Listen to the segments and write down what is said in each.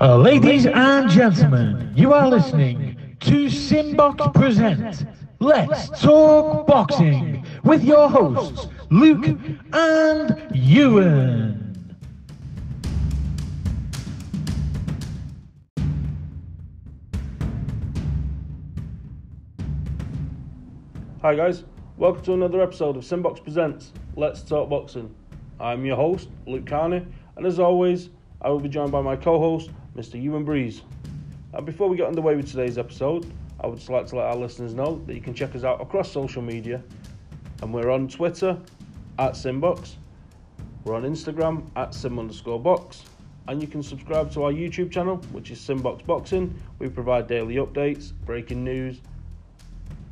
Uh, ladies and gentlemen, you are listening to Simbox Present Let's Talk Boxing with your hosts, Luke and Ewan. Hi guys, welcome to another episode of Simbox Presents Let's Talk Boxing. I'm your host, Luke Carney, and as always, I will be joined by my co-host, Mr. Ewan Breeze. And before we get underway with today's episode, I would just like to let our listeners know that you can check us out across social media, and we're on Twitter at Simbox, we're on Instagram at Sim underscore box, and you can subscribe to our YouTube channel, which is Simbox Boxing. We provide daily updates, breaking news,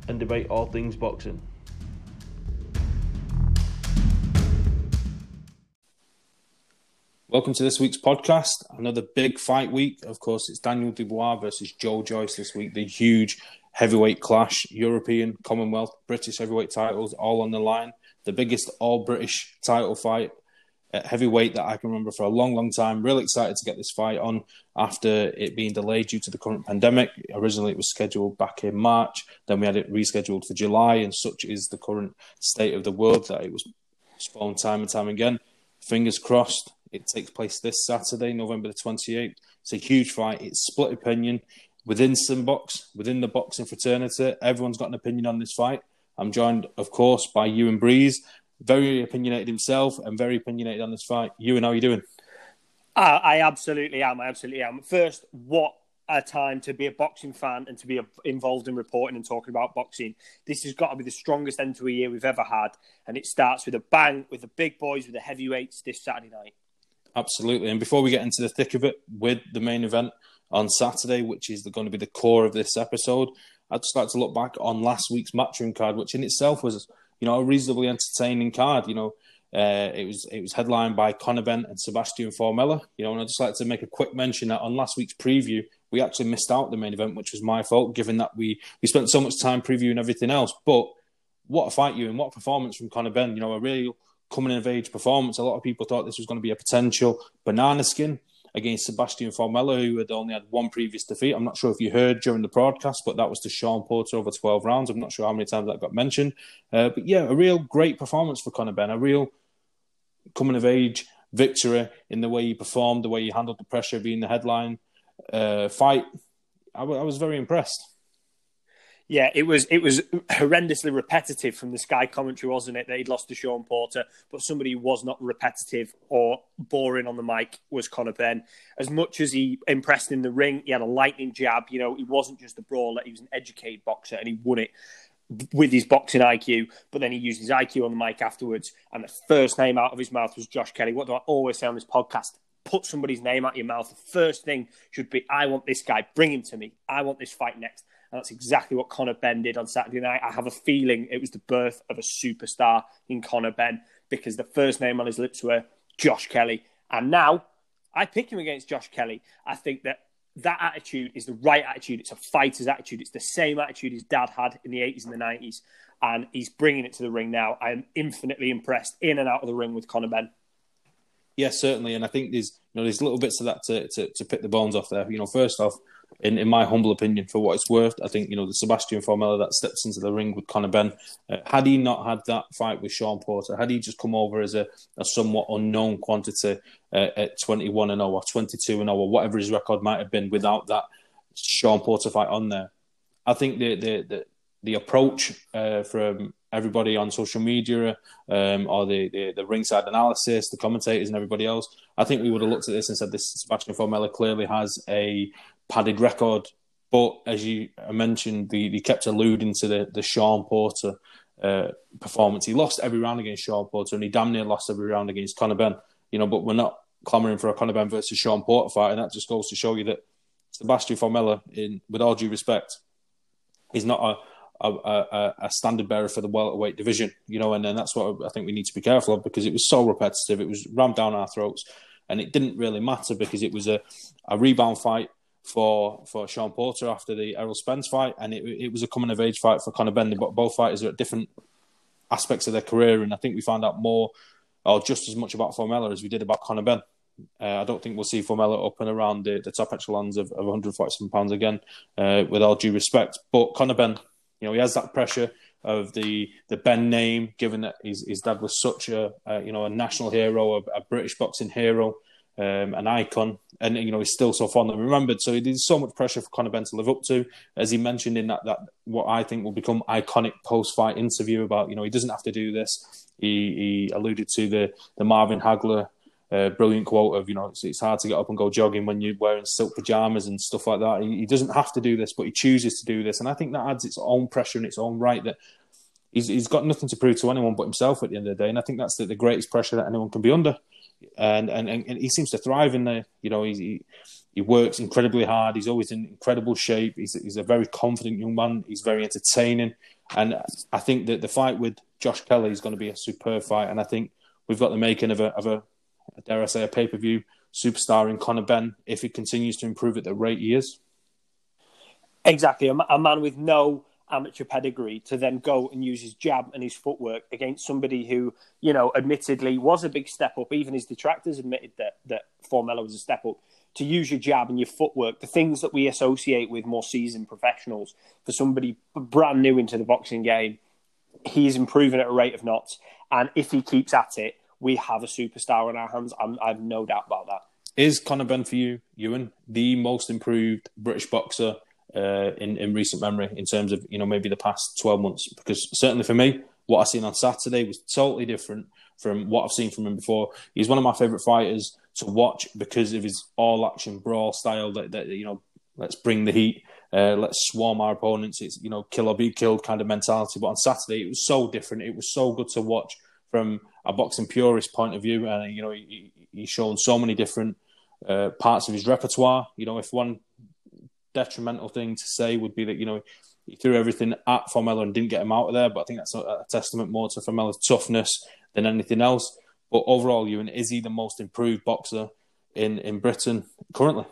and debate all things boxing. Welcome to this week's podcast. Another big fight week. Of course, it's Daniel Dubois versus Joe Joyce this week. The huge heavyweight clash, European, Commonwealth, British heavyweight titles all on the line. The biggest all British title fight at heavyweight that I can remember for a long, long time. Really excited to get this fight on after it being delayed due to the current pandemic. Originally, it was scheduled back in March, then we had it rescheduled for July, and such is the current state of the world that it was postponed time and time again. Fingers crossed, it takes place this Saturday, November the 28th. It's a huge fight. It's split opinion within Simbox, within the boxing fraternity. Everyone's got an opinion on this fight. I'm joined, of course, by Ewan Breeze, very opinionated himself and very opinionated on this fight. Ewan, how are you doing? Uh, I absolutely am. I absolutely am. First, what a time to be a boxing fan and to be involved in reporting and talking about boxing. This has got to be the strongest end to a year we've ever had, and it starts with a bang with the big boys, with the heavyweights this Saturday night. Absolutely. And before we get into the thick of it with the main event on Saturday, which is going to be the core of this episode, I'd just like to look back on last week's matchroom card, which in itself was, you know, a reasonably entertaining card. You know, uh, it was it was headlined by Conor Benn and Sebastian Formella. You know, and I'd just like to make a quick mention that on last week's preview, we actually missed out the main event, which was my fault, given that we we spent so much time previewing everything else. But what a fight, you and what a performance from Conor Benn. You know, a real coming of age performance. A lot of people thought this was going to be a potential banana skin against Sebastian Formella, who had only had one previous defeat. I'm not sure if you heard during the broadcast, but that was to Sean Porter over 12 rounds. I'm not sure how many times that got mentioned. Uh, but yeah, a real great performance for Conor Benn, a real coming of age victory in the way he performed, the way he handled the pressure, being the headline uh, fight. I, w- I was very impressed. Yeah, it was it was horrendously repetitive from the Sky commentary, wasn't it? That he'd lost to Sean Porter, but somebody who was not repetitive or boring on the mic was Conor Benn. As much as he impressed in the ring, he had a lightning jab. You know, he wasn't just a brawler; he was an educated boxer, and he won it with his boxing IQ. But then he used his IQ on the mic afterwards, and the first name out of his mouth was Josh Kelly. What do I always say on this podcast? Put somebody's name out of your mouth. The first thing should be, "I want this guy. Bring him to me. I want this fight next." And that's exactly what Conor Benn did on Saturday night. I have a feeling it was the birth of a superstar in Conor Benn because the first name on his lips were Josh Kelly. And now I pick him against Josh Kelly. I think that that attitude is the right attitude. It's a fighter's attitude. It's the same attitude his dad had in the 80s and the 90s. And he's bringing it to the ring now. I am infinitely impressed in and out of the ring with Conor Benn. Yes, certainly. And I think there's you know there's little bits of that to, to, to pick the bones off there. You know, first off, in, in my humble opinion, for what it's worth, I think you know the Sebastian Formella that steps into the ring with Conor Benn. Uh, had he not had that fight with Sean Porter, had he just come over as a, a somewhat unknown quantity uh, at twenty one and zero or twenty two and zero or whatever his record might have been without that Sean Porter fight on there, I think the the the, the approach uh, from everybody on social media um, or the, the, the ringside analysis, the commentators, and everybody else, I think we would have looked at this and said this Sebastian Formella clearly has a padded record. But as you mentioned, he kept alluding to the, the Sean Porter uh, performance. He lost every round against Sean Porter, and he damn near lost every round against Conor Benn. You know, but we're not clamoring for a Conor Benn versus Sean Porter fight, and that just goes to show you that Sebastian Formella, in with all due respect, is not a a, a, a, standard bearer for the welterweight division, you know, and, and that's what I think we need to be careful of because it was so repetitive, it was rammed down our throats, and it didn't really matter because it was a, a rebound fight for for Sean Porter after the Errol Spence fight, and it, it was a coming of age fight for Conor. But both fighters are at different aspects of their career, and I think we found out more or just as much about Formella as we did about Conor Benn. Uh, I don't think we'll see Formella up and around the, the top echelons of, of 147 pounds again. Uh, with all due respect, but Conor Benn, you know, he has that pressure of the the Benn name, given that his, his dad was such a, a you know a national hero, a, a British boxing hero, um, an icon, and you know he's still so fondly remembered. So there's so much pressure for Conor Benn to live up to, as he mentioned in that that what I think will become iconic post fight interview about you know he doesn't have to do this. He, he alluded to the the Marvin Hagler uh, brilliant quote of you know it's, it's, hard to get up and go jogging when you're wearing silk pajamas and stuff like that. He, he, doesn't have to do this, but he chooses to do this, and I think that adds its own pressure in its own right. That he's, he's got nothing to prove to anyone but himself at the end of the day, and I think that's the, the greatest pressure that anyone can be under. And, and and, he seems to thrive in there. You know, he he works incredibly hard. He's always in incredible shape. He's he's a very confident young man. He's very entertaining, and I think that the fight with Josh Kelly is going to be a superb fight. And I think we've got the making of a of a dare I say, a pay per view superstar in Conor Benn if he continues to improve at the rate he is. Exactly, a, a man with no amateur pedigree to then go and use his jab and his footwork against somebody who, you know, admittedly was a big step up. Even his detractors admitted that that Formella was a step up. To use your jab and your footwork, the things that we associate with more seasoned professionals, for somebody brand new into the boxing game, he's improving at a rate of knots. And if he keeps at it, we have a superstar on our hands. I'm, I have no doubt about that. Is Conor Benn for you, Ewan, the most improved British boxer uh, in in recent memory in terms of you know maybe the past twelve months? Because certainly for me, what I seen on Saturday was totally different from what I've seen from him before. He's one of my favourite fighters to watch because of his all action brawl style. That, that you know, let's bring the heat. Uh, let's swarm our opponents. It's you know kill or be killed kind of mentality. But on Saturday, it was so different. It was so good to watch from a boxing purist point of view. And you know, he, he's shown so many different uh, parts of his repertoire. You know, if one detrimental thing to say would be that you know he threw everything at Formella and didn't get him out of there, but I think that's a, a testament more to Formella's toughness than anything else. But overall, you Ewan, is he the most improved boxer in, in Britain currently?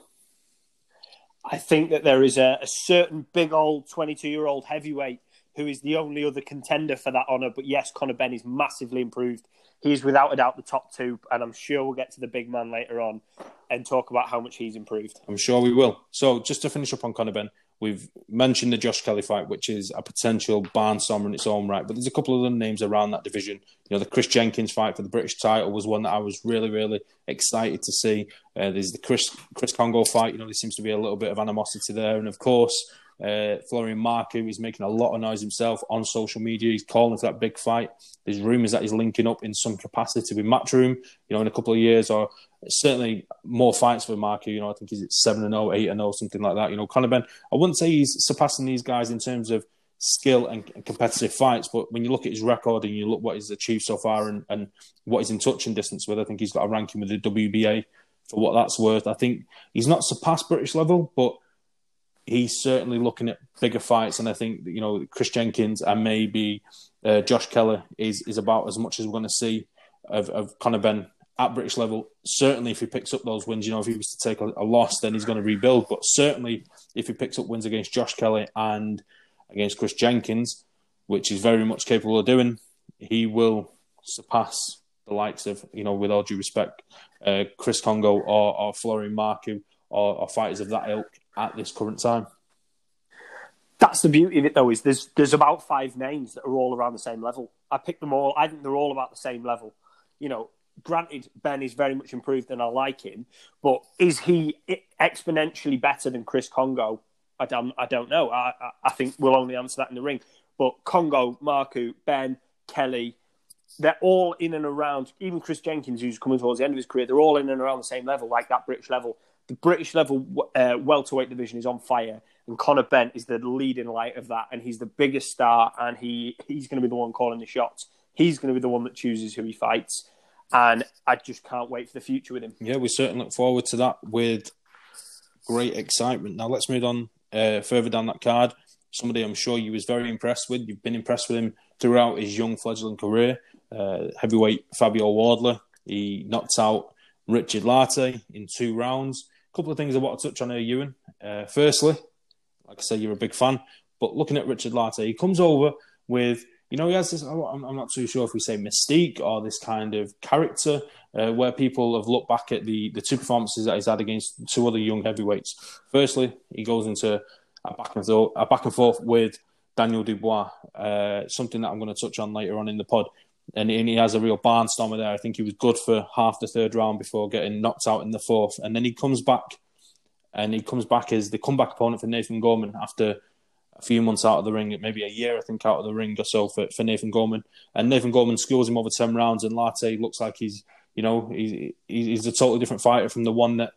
I think that there is a, a certain big old 22 year old heavyweight who is the only other contender for that honour. But yes, Conor Benn is massively improved. He's without a doubt the top two, and I'm sure we'll get to the big man later on and talk about how much he's improved. I'm sure we will. So just to finish up on Conor Benn, we've mentioned the Josh Kelly fight, which is a potential barnstormer in its own right. But there's a couple of other names around that division. You know, the Chris Jenkins fight for the British title was one that I was really, really excited to see. Uh, there's the Chris Chris Kongo fight. You know, there seems to be a little bit of animosity there, and of course. Uh, Florian Marku is making a lot of noise himself on social media. He's calling for that big fight. There's rumours that he's linking up in some capacity with Matchroom, you know, in a couple of years, or certainly more fights for Marku. You know, I think he's at 7 and 0, 8 and 0, something like that. You know, Conor Benn, I wouldn't say he's surpassing these guys in terms of skill and, competitive fights, but when you look at his record and you look what he's achieved so far and, and what he's in touching distance with, I think he's got a ranking with the WBA for what that's worth. I think he's not surpassed British level, but he's certainly looking at bigger fights, and I think you know Chris Jenkins and maybe uh, Josh Kelly is is about as much as we're going to see of, of Conor Benn at British level. Certainly, if he picks up those wins, you know, if he was to take a, a loss, then he's going to rebuild. But certainly, if he picks up wins against Josh Kelly and against Chris Jenkins, which he's very much capable of doing, he will surpass the likes of, you know, with all due respect, uh, Chris Kongo or, or Florian Marku or, or fighters of that ilk at this current time. That's the beauty of it, though. Is there's there's about five names that are all around the same level. I picked them all. I think they're all about the same level. You know, granted, Benn is very much improved, and I like him. But is he exponentially better than Chris Kongo? I don't. I don't know. I, I, I think we'll only answer that in the ring. But Kongo, Marku, Benn, Kelly, they're all in and around. Even Chris Jenkins, who's coming towards the end of his career, they're all in and around the same level, like that British level the British level uh, welterweight division is on fire, and Conor Benn is the leading light of that, and he's the biggest star, and he he's going to be the one calling the shots. He's going to be the one that chooses who he fights, and I just can't wait for the future with him. Yeah, we certainly look forward to that with great excitement. Now let's move on uh, further down that card. Somebody I'm sure you was very impressed with. You've been impressed with him throughout his young fledgling career. Uh, heavyweight Fabio Wardley. He knocked out Richard Lartey in two rounds couple of things I want to touch on here, Ewan. Uh, firstly, like I say, you're a big fan, but looking at Richard Lartey, he comes over with you know, he has this. I'm, I'm not too sure if we say mystique or this kind of character uh, where people have looked back at the the two performances that he's had against two other young heavyweights. Firstly, he goes into a back and forth, a back and forth with Daniel Dubois, uh, something that I'm going to touch on later on in the pod. And, and he has a real barnstormer there. I think he was good for half the third round before getting knocked out in the fourth. And then he comes back, and he comes back as the comeback opponent for Nathan Gorman after a few months out of the ring, maybe a year, I think, out of the ring or so for, for Nathan Gorman. And Nathan Gorman schools him over 10 rounds, and Lartey looks like he's, you know, he's, he's a totally different fighter from the one that,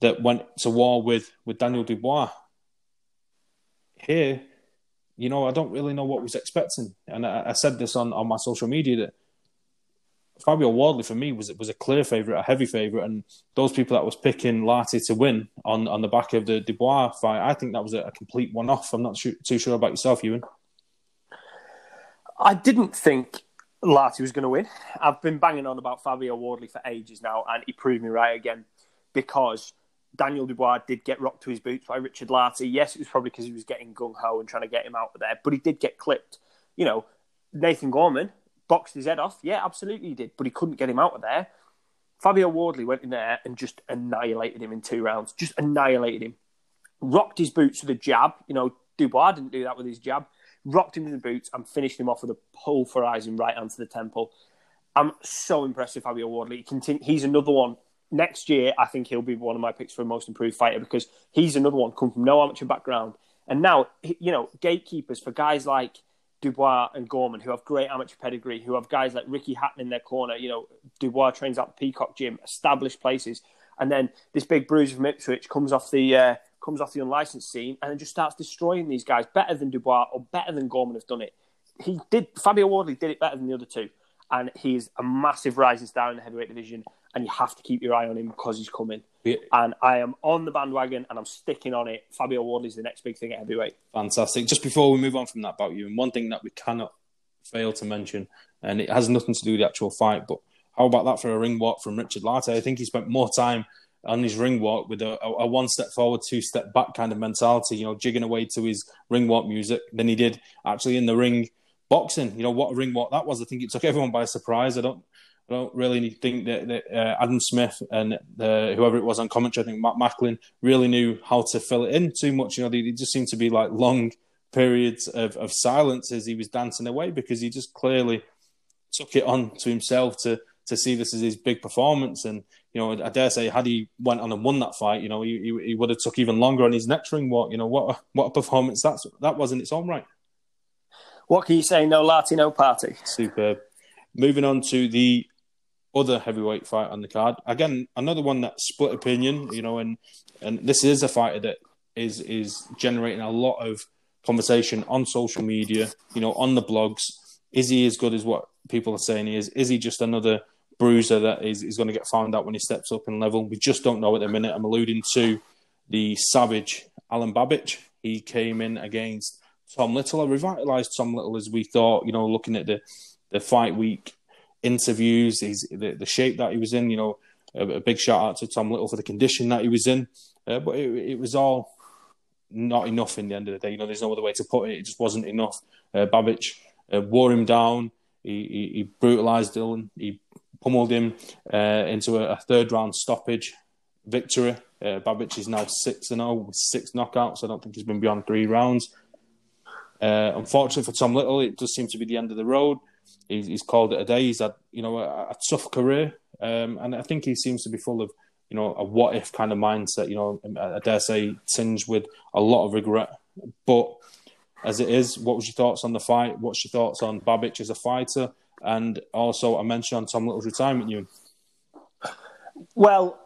that went to war with, with Daniel Dubois. Here, you know, I don't really know what was expecting. And I, I said this on, on my social media that Fabio Wardley for me was was a clear favourite, a heavy favourite, and those people that was picking Lartey to win on, on the back of the Dubois fight, I think that was a, a complete one off. I'm not too sure about yourself, Ewan. I didn't think Lartey was going to win. I've been banging on about Fabio Wardley for ages now, and he proved me right again because Daniel Dubois did get rocked to his boots by Richard Lartey. Yes, it was probably because he was getting gung ho and trying to get him out of there, but he did get clipped. You know, Nathan Gorman boxed his head off. Yeah, absolutely he did, but he couldn't get him out of there. Fabio Wardley went in there and just annihilated him in two rounds. Just annihilated him. Rocked his boots with a jab. You know, Dubois didn't do that with his jab. Rocked him in the boots and finished him off with a pulverizing right hand to the temple. I'm so impressed with Fabio Wardley. He he's another one. Next year, I think he'll be one of my picks for most improved fighter because he's another one come from no amateur background. And now, you know, gatekeepers for guys like Dubois and Gorman, who have great amateur pedigree, who have guys like Ricky Hatton in their corner. You know, Dubois trains at the Peacock Gym, established places, and then this big bruiser from Ipswich comes off the uh, comes off the unlicensed scene and just starts destroying these guys better than Dubois or better than Gorman have done it. He did. Fabio Wardley did it better than the other two, and he's a massive rising star in the heavyweight division. And you have to keep your eye on him because he's coming. Yeah. And I am on the bandwagon and I'm sticking on it. Fabio Wardley's the next big thing at heavyweight. Fantastic. Just before we move on from that about you, and one thing that we cannot fail to mention, and it has nothing to do with the actual fight, but how about that for a ring walk from Richard Lartey? I think he spent more time on his ring walk with a, a, one step forward, two step back kind of mentality, you know, jigging away to his ring walk music than he did actually in the ring boxing. You know, what a ring walk that was. I think it took everyone by surprise. I don't I don't really think that, that uh, Adam Smith and uh, whoever it was on commentary, I think Matt Macklin, really knew how to fill it in too much. You know, they, they just seemed to be like long periods of, of silence as he was dancing away because he just clearly took it on to himself to to see this as his big performance. And you know, I dare say, had he went on and won that fight, you know, he, he, he would have took even longer on his next ring walk. You know, what a, what a performance that's that was in its own right. What can you say? No Latino party. Superb. Moving on to the other heavyweight fight on the card. Again, another one that split opinion, you know, and and this is a fighter that is is generating a lot of conversation on social media, you know, on the blogs. Is he as good as what people are saying he is? Is he just another bruiser that is, is going to get found out when he steps up in level? We just don't know at the minute. I'm alluding to the savage Alen Babic. He came in against Tom Little. I revitalised Tom Little as we thought, you know, looking at the the fight week interviews, his, the, the shape that he was in. You know, a, a, big shout out to Tom Little for the condition that he was in. Uh, but it, it, was all not enough in the end of the day. You know, there's no other way to put it. It just wasn't enough. Uh, Babic uh, wore him down. He, he, he brutalised Dylan. He pummeled him uh, into a, a, third round stoppage victory. Uh, Babic is now 6 0 with six knockouts. I don't think he's been beyond three rounds. Uh, unfortunately for Tom Little, it does seem to be the end of the road he's, he's called it a day. He's had you know a, a tough career, um, and I think he seems to be full of you know a what if kind of mindset. You know, I dare say tinged with a lot of regret. But as it is, what was your thoughts on the fight? What's your thoughts on Babic as a fighter? And also, I mentioned on Tom Little's retirement, you. Well,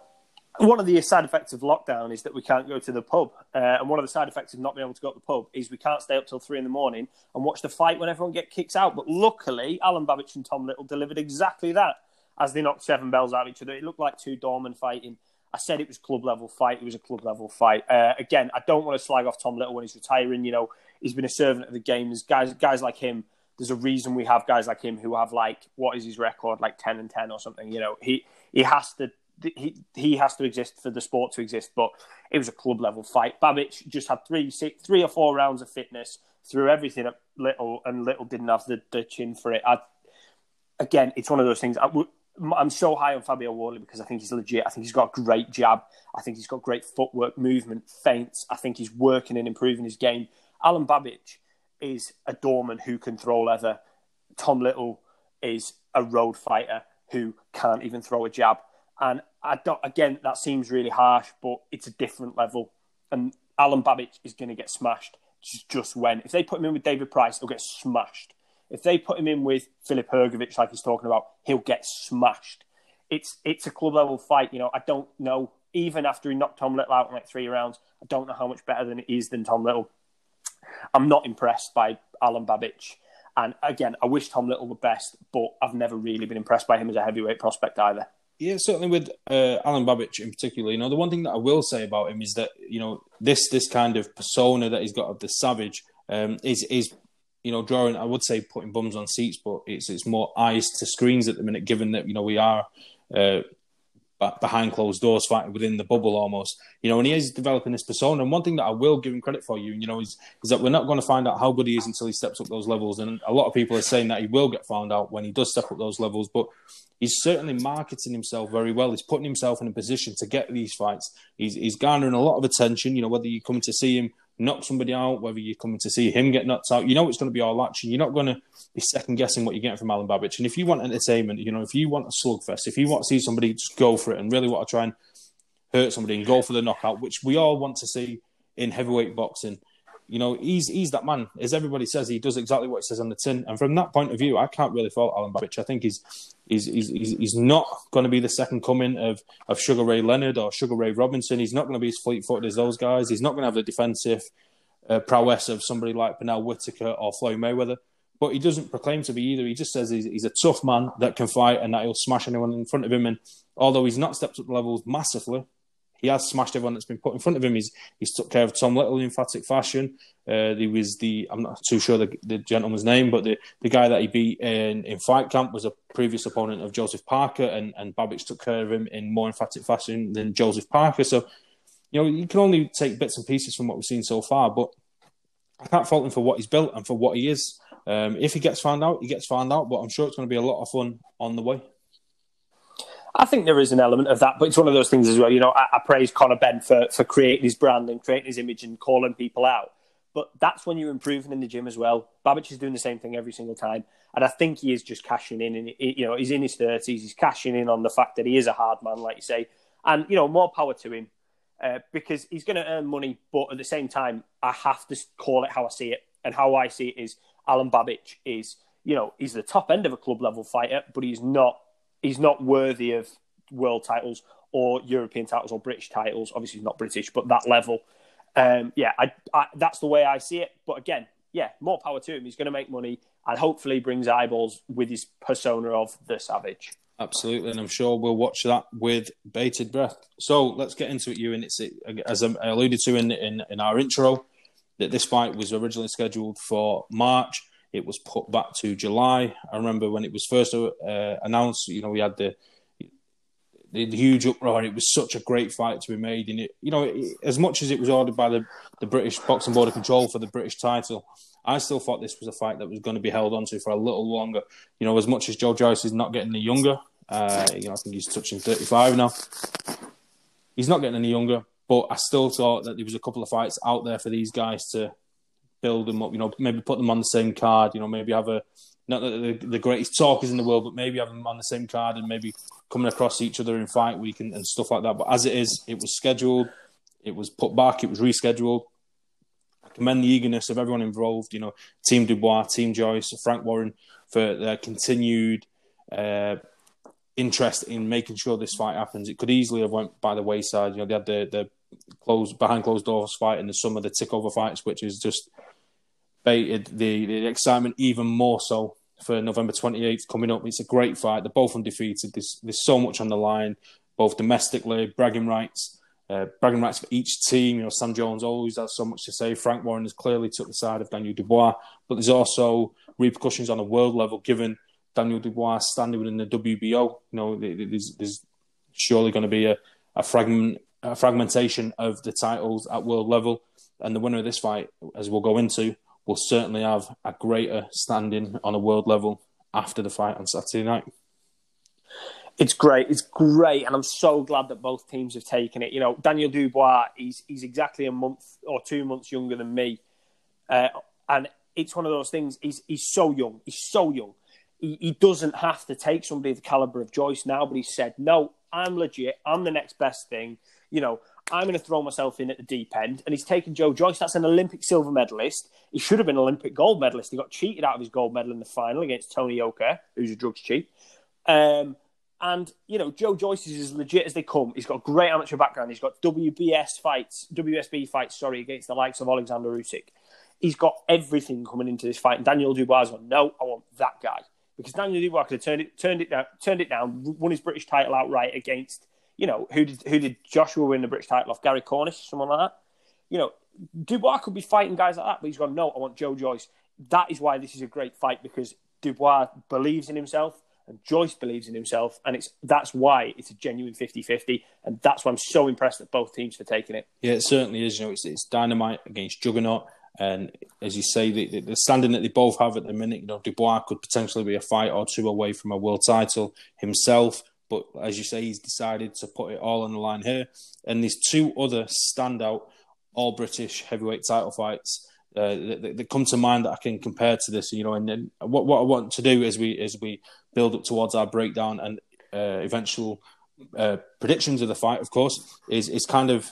one of the side effects of lockdown is that we can't go to the pub, uh, and one of the side effects of not being able to go to the pub is we can't stay up till three in the morning and watch the fight when everyone get kicked out. But luckily, Alen Babic and Tom Little delivered exactly that as they knocked seven bells out of each other. It looked like two doormen fighting. I said it was club level fight. It was a club level fight. Uh, again, I don't want to slag off Tom Little when he's retiring. You know, he's been a servant of the game. There's guys, guys like him. There's a reason we have guys like him who have like what is his record, like ten and ten or something. You know, he he has to he he has to exist for the sport to exist. But it was a club level fight. Babic just had three three or four rounds of fitness, threw everything Little, and Little didn't have the, the chin for it. I, again, it's one of those things. I, I'm so high on Fabio Wardley because I think he's legit. I think he's got a great jab. I think he's got great footwork, movement, feints. I think he's working and improving his game. Alen Babic is a doorman who can throw leather. Tom Little is a road fighter who can't even throw a jab. And I don't, again, that seems really harsh, but it's a different level. And Alen Babic is going to get smashed just when. If they put him in with David Price, he'll get smashed. If they put him in with Filip Hrgovic, like he's talking about, he'll get smashed. It's it's a club level fight. You know, I don't know. Even after he knocked Tom Little out in like three rounds, I don't know how much better than it is than Tom Little. I'm not impressed by Alen Babic. And again, I wish Tom Little the best, but I've never really been impressed by him as a heavyweight prospect either. Yeah, certainly with uh, Alen Babic in particular. You know, the one thing that I will say about him is that you know this this kind of persona that he's got of the savage um, is is you know drawing. I would say putting bums on seats, but it's it's more eyes to screens at the minute. Given that you know we are uh, behind closed doors, fighting within the bubble almost. You know, and he is developing this persona. And one thing that I will give him credit for, you, you know, is, is that we're not going to find out how good he is until he steps up those levels. And a lot of people are saying that he will get found out when he does step up those levels. But he's certainly marketing himself very well. He's putting himself in a position to get these fights. He's, he's garnering a lot of attention. You know, whether you're coming to see him knock somebody out, whether you're coming to see him get knocked out, you know it's going to be all action. You're not going to be second guessing what you're getting from Alen Babic. And if you want entertainment, you know, if you want a slugfest, if you want to see somebody just go for it and really want to try and hurt somebody and go for the knockout, which we all want to see in heavyweight boxing, you know, he's he's that man. As everybody says, he does exactly what he says on the tin. And from that point of view, I can't really fault Alen Babic. I think he's he's he's he's not going to be the second coming of of Sugar Ray Leonard or Sugar Ray Robinson. He's not going to be as fleet footed as those guys. He's not going to have the defensive uh, prowess of somebody like Pernell Whitaker or Floyd Mayweather. But he doesn't proclaim to be either. He just says he's, he's, a tough man that can fight and that he'll smash anyone in front of him. And although he's not stepped up the levels massively, he has smashed everyone that's been put in front of him. He's he's took care of Tom Little in emphatic fashion. Uh, he was the I'm not too sure the, the, gentleman's name, but the, the guy that he beat in, in fight camp was a previous opponent of Joseph Parker, and and Babic took care of him in more emphatic fashion than Joseph Parker. So you know, you can only take bits and pieces from what we've seen so far, but I can't fault him for what he's built and for what he is. Um, if he gets found out, he gets found out, but I'm sure it's going to be a lot of fun on the way. I think there is an element of that, but it's one of those things as well. You know, I, I praise Conor Benn for, for creating his brand and creating his image and calling people out. But that's when you're improving in the gym as well. Babic is doing the same thing every single time, and I think he is just cashing in. And you know, he's in his thirties. He's cashing in on the fact that he is a hard man, like you say. And you know, more power to him. Uh, because he's going to earn money, but at the same time, I have to call it how I see it. And how I see it is Alen Babic is, you know, he's the top end of a club level fighter, but he's not he's not worthy of world titles or European titles or British titles. Obviously, he's not British, but that level. Um, yeah, I, I, that's the way I see it. But again, yeah, more power to him. He's going to make money and hopefully brings eyeballs with his persona of the savage. Absolutely, and I'm sure we'll watch that with bated breath. So let's get into it, you. And it's as I alluded to in, in, in our intro that this fight was originally scheduled for March. It was put back to July. I remember when it was first uh, announced. You know, we had the, the, huge uproar. It was such a great fight to be made, and it, you know, it, as much as it was ordered by the the British Boxing Board of Control for the British title, I still thought this was a fight that was going to be held onto for a little longer. You know, as much as Joe Joyce is not getting any younger, uh, you know, I think he's touching 35 now. He's not getting any younger, but I still thought that there was a couple of fights out there for these guys to build them up. You know, maybe put them on the same card. You know, maybe have a not the, the greatest talkers in the world, but maybe have them on the same card and maybe coming across each other in fight week and, and stuff like that. But as it is, it was scheduled, it was put back, it was rescheduled. I commend the eagerness of everyone involved. You know, Team Dubois, Team Joyce, Frank Warren for their continued uh, interest in making sure this fight happens. It could easily have went by the wayside. You know, they had the the closed behind closed doors fight in the summer, the tick over fights, which is just baited the, the excitement even more so for November 28th coming up. It's a great fight. They're both undefeated. There's there's so much on the line, both domestically, bragging rights. Uh, bragging rights for each team. You know, Sam Jones always has so much to say. Frank Warren has clearly took the side of Daniel Dubois, but there's also repercussions on a world level given Daniel Dubois standing within the WBO. You know, there's, there's surely going to be a, a fragment a fragmentation of the titles at world level, and the winner of this fight, as we'll go into, will certainly have a greater standing on a world level after the fight on Saturday night. It's great. It's great, and I'm so glad that both teams have taken it. You know, Daniel Dubois, he's he's exactly a month or two months younger than me, uh, and it's one of those things. He's he's so young. He's so young. He, he doesn't have to take somebody of the caliber of Joyce now, but he said, "No, I'm legit. I'm the next best thing. You know, I'm going to throw myself in at the deep end. And he's taken Joe Joyce. That's an Olympic silver medalist. He should have been an Olympic gold medalist. He got cheated out of his gold medal in the final against Tony Yoka, who's a drugs cheat. Um, and, you know, Joe Joyce is as legit as they come. He's got great amateur background. He's got WBS fights, WSB fights, sorry, against the likes of Alexander Usyk. He's got everything coming into this fight. And Daniel Dubois went, no, I want that guy. Because Daniel Dubois could have turned it, turned it down, turned it down, won his British title outright against you know, who did who did Joshua win the British title off? Gary Cornish, someone like that. You know, Dubois could be fighting guys like that, but he's gone, no, I want Joe Joyce. That is why this is a great fight because Dubois believes in himself and Joyce believes in himself, and it's that's why it's a genuine 50-50, and that's why I'm so impressed at both teams for taking it. Yeah, it certainly is. You know, it's, it's dynamite against Juggernaut, and as you say, the, the, standing that they both have at the minute, you know, Dubois could potentially be a fight or two away from a world title himself. But as you say, he's decided to put it all on the line here. And there's two other standout all British heavyweight title fights uh, that, that, come to mind that I can compare to this. You know, and then what what I want to do as we as we build up towards our breakdown and uh, eventual uh, predictions of the fight, of course, is is kind of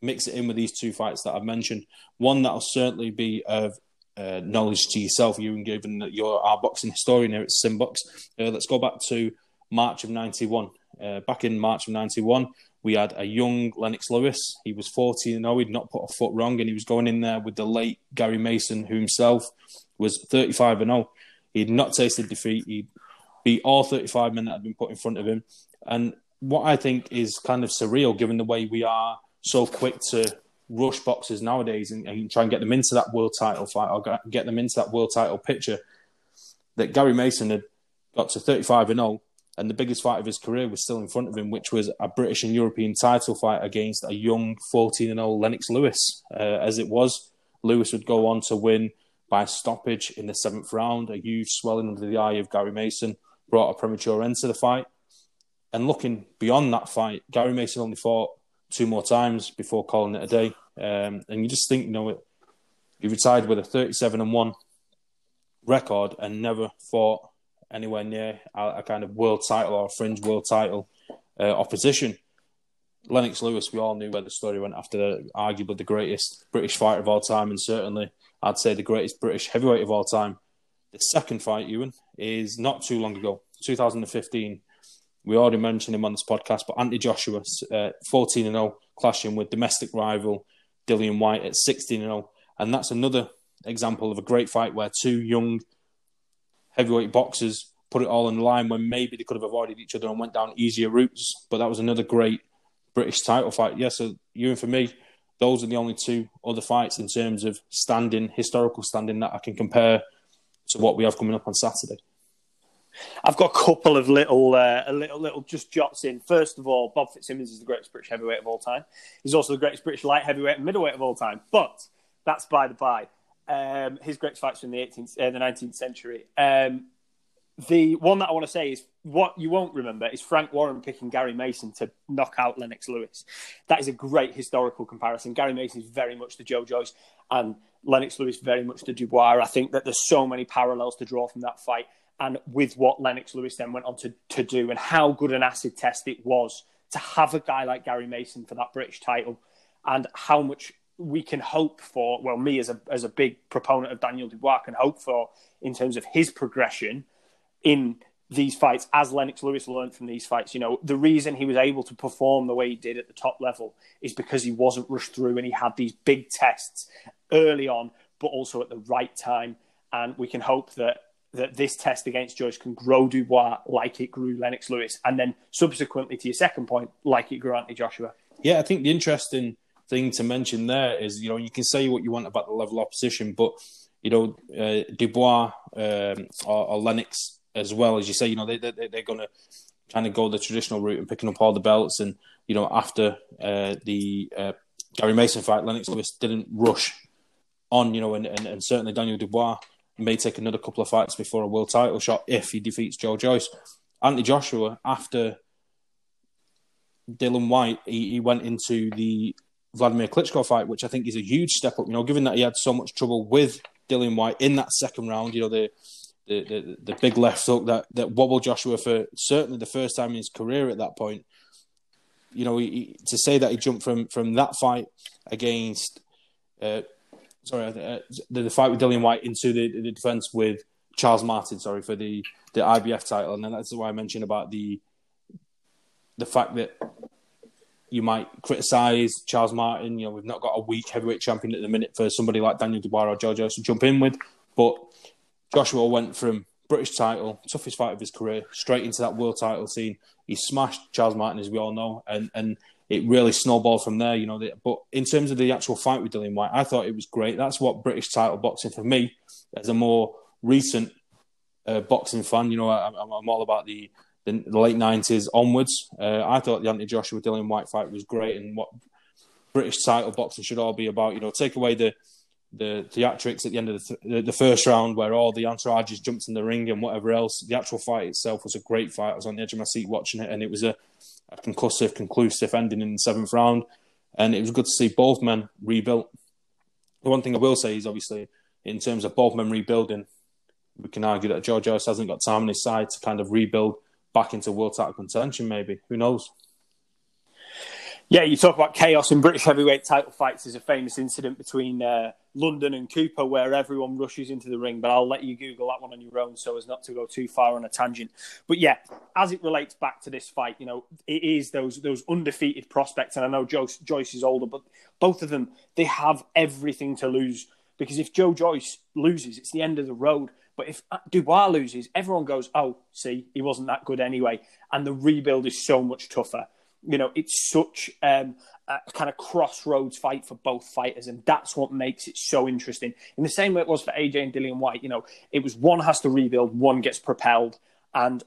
mix it in with these two fights that I've mentioned. One that'll certainly be of uh, knowledge to yourself, you, and given that you're our boxing historian here at Simbox. Uh, let's go back to March of 91. Uh, back in March of 91, we had a young Lennox Lewis. He was 14 and 0. He'd not put a foot wrong, and he was going in there with the late Gary Mason, who himself was 35 and 0. He'd not tasted defeat. He beat all 35 men that had been put in front of him. And what I think is kind of surreal, given the way we are so quick to rush boxers nowadays and, and try and get them into that world title fight or get them into that world title picture, that Gary Mason had got to 35 and 0 and the biggest fight of his career was still in front of him, which was a British and European title fight against a young 14 and 0 Lennox Lewis. Uh, as it was, Lewis would go on to win by stoppage in the seventh round. A huge swelling under the eye of Gary Mason brought a premature end to the fight. And looking beyond that fight, Gary Mason only fought two more times before calling it a day. Um, and you just think, you know, he retired with a 37 and 1 record and never fought anywhere near a, a kind of world title or fringe world title uh, opposition. Lennox Lewis, we all knew where the story went after the, arguably the greatest British fighter of all time, and certainly I'd say the greatest British heavyweight of all time. The second fight, Ewan, is not too long ago, 2015. We already mentioned him on this podcast, but Anthony Joshua, uh, 14 and 0, clashing with domestic rival Dillian Whyte at 16 and 0. And that's another example of a great fight where two young heavyweight boxers put it all the line when maybe they could have avoided each other and went down easier routes. But that was another great British title fight. Yeah, so you and for me, those are the only two other fights in terms of standing, historical standing that I can compare to what we have coming up on Saturday. I've got a couple of little, uh, a little, little just jots in. First of all, Bob Fitzsimmons is the greatest British heavyweight of all time. He's also the greatest British light heavyweight and middleweight of all time. But that's by the by um, his great fights from the 18th, uh, the 19th century. Um, the one that I want to say is what you won't remember is Frank Warren picking Gary Mason to knock out Lennox Lewis. That is a great historical comparison. Gary Mason is very much the Joe Joyce, and Lennox Lewis very much the Dubois. I think that there's so many parallels to draw from that fight, and with what Lennox Lewis then went on to, to do, and how good an acid test it was to have a guy like Gary Mason for that British title, and how much we can hope for. Well, me as a as a big proponent of Daniel Dubois can hope for in terms of his progression in these fights as Lennox Lewis learned from these fights. You know, the reason he was able to perform the way he did at the top level is because he wasn't rushed through and he had these big tests early on, but also at the right time. And we can hope that that this test against Joyce can grow Dubois like it grew Lennox Lewis, and then subsequently to your second point, like it grew Anthony Joshua. Yeah, I think the interesting thing to mention there is, you know, you can say what you want about the level of opposition, but you know, uh, Dubois um, or, or, Lennox as well as you say, you know, they, they they're going to kind of go the traditional route and picking up all the belts. And you know, after uh, the uh, Gary Mason fight, Lennox Lewis didn't rush on. You know, and, and, and certainly Daniel Dubois may take another couple of fights before a world title shot if he defeats Joe Joyce. Anthony Joshua, after Dillian Whyte, he, he went into the Vladimir Klitschko fight, which I think is a huge step up. You know, given that he had so much trouble with Dillian Whyte in that second round, you know, the the, the, the big left hook that, that wobbled Joshua for certainly the first time in his career at that point. You know, he, to say that he jumped from from that fight against, uh, sorry, uh, the, the, fight with Dillian Whyte into the, the defense with Charles Martin, sorry, for the, the IBF title. And then that's why I mentioned about the the fact that you might criticize Charles Martin. You know, we've not got a weak heavyweight champion at the minute for somebody like Daniel Dubois or Joyce to jump in with. But Joshua went from British title, toughest fight of his career, straight into that world title scene. He smashed Charles Martin, as we all know, and and it really snowballed from there. You know, but in terms of the actual fight with Dillian Whyte, I thought it was great. That's what British title boxing for me, as a more recent uh, boxing fan. You know, I, am all about the, the, the late nineties onwards. Uh, I thought the Anthony Joshua Dillian Whyte fight was great, and what British title boxing should all be about. You know, take away the the theatrics at the end of the, th- the first round where all the entourages jumped in the ring and whatever else. The actual fight itself was a great fight. I was on the edge of my seat watching it, and it was a, a concussive, conclusive ending in the seventh round. And it was good to see both men rebuilt. The one thing I will say is obviously, in terms of both men rebuilding, we can argue that George Joyce hasn't got time on his side to kind of rebuild back into world title contention, maybe. Who knows? Yeah, you talk about chaos in British heavyweight title fights. There's a famous incident between uh, London and Cooper where everyone rushes into the ring, but I'll let you Google that one on your own so as not to go too far on a tangent. But yeah, as it relates back to this fight, you know, it is those those undefeated prospects, and I know Joyce, Joyce is older, but both of them they have everything to lose because if Joe Joyce loses, it's the end of the road. But if Dubois loses, everyone goes, "Oh, see, he wasn't that good anyway," and the rebuild is so much tougher you know, it's such um, a kind of crossroads fight for both fighters, and that's what makes it so interesting. In the same way it was for AJ and Dillian Whyte, you know, it was one has to rebuild, one gets propelled, and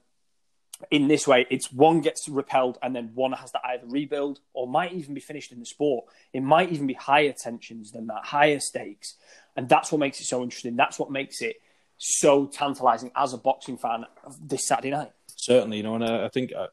in this way, it's one gets repelled and then one has to either rebuild or might even be finished in the sport. It might even be higher tensions than that, higher stakes. And that's what makes it so interesting. That's what makes it so tantalizing as a boxing fan this Saturday night certainly, you know, and I, think a,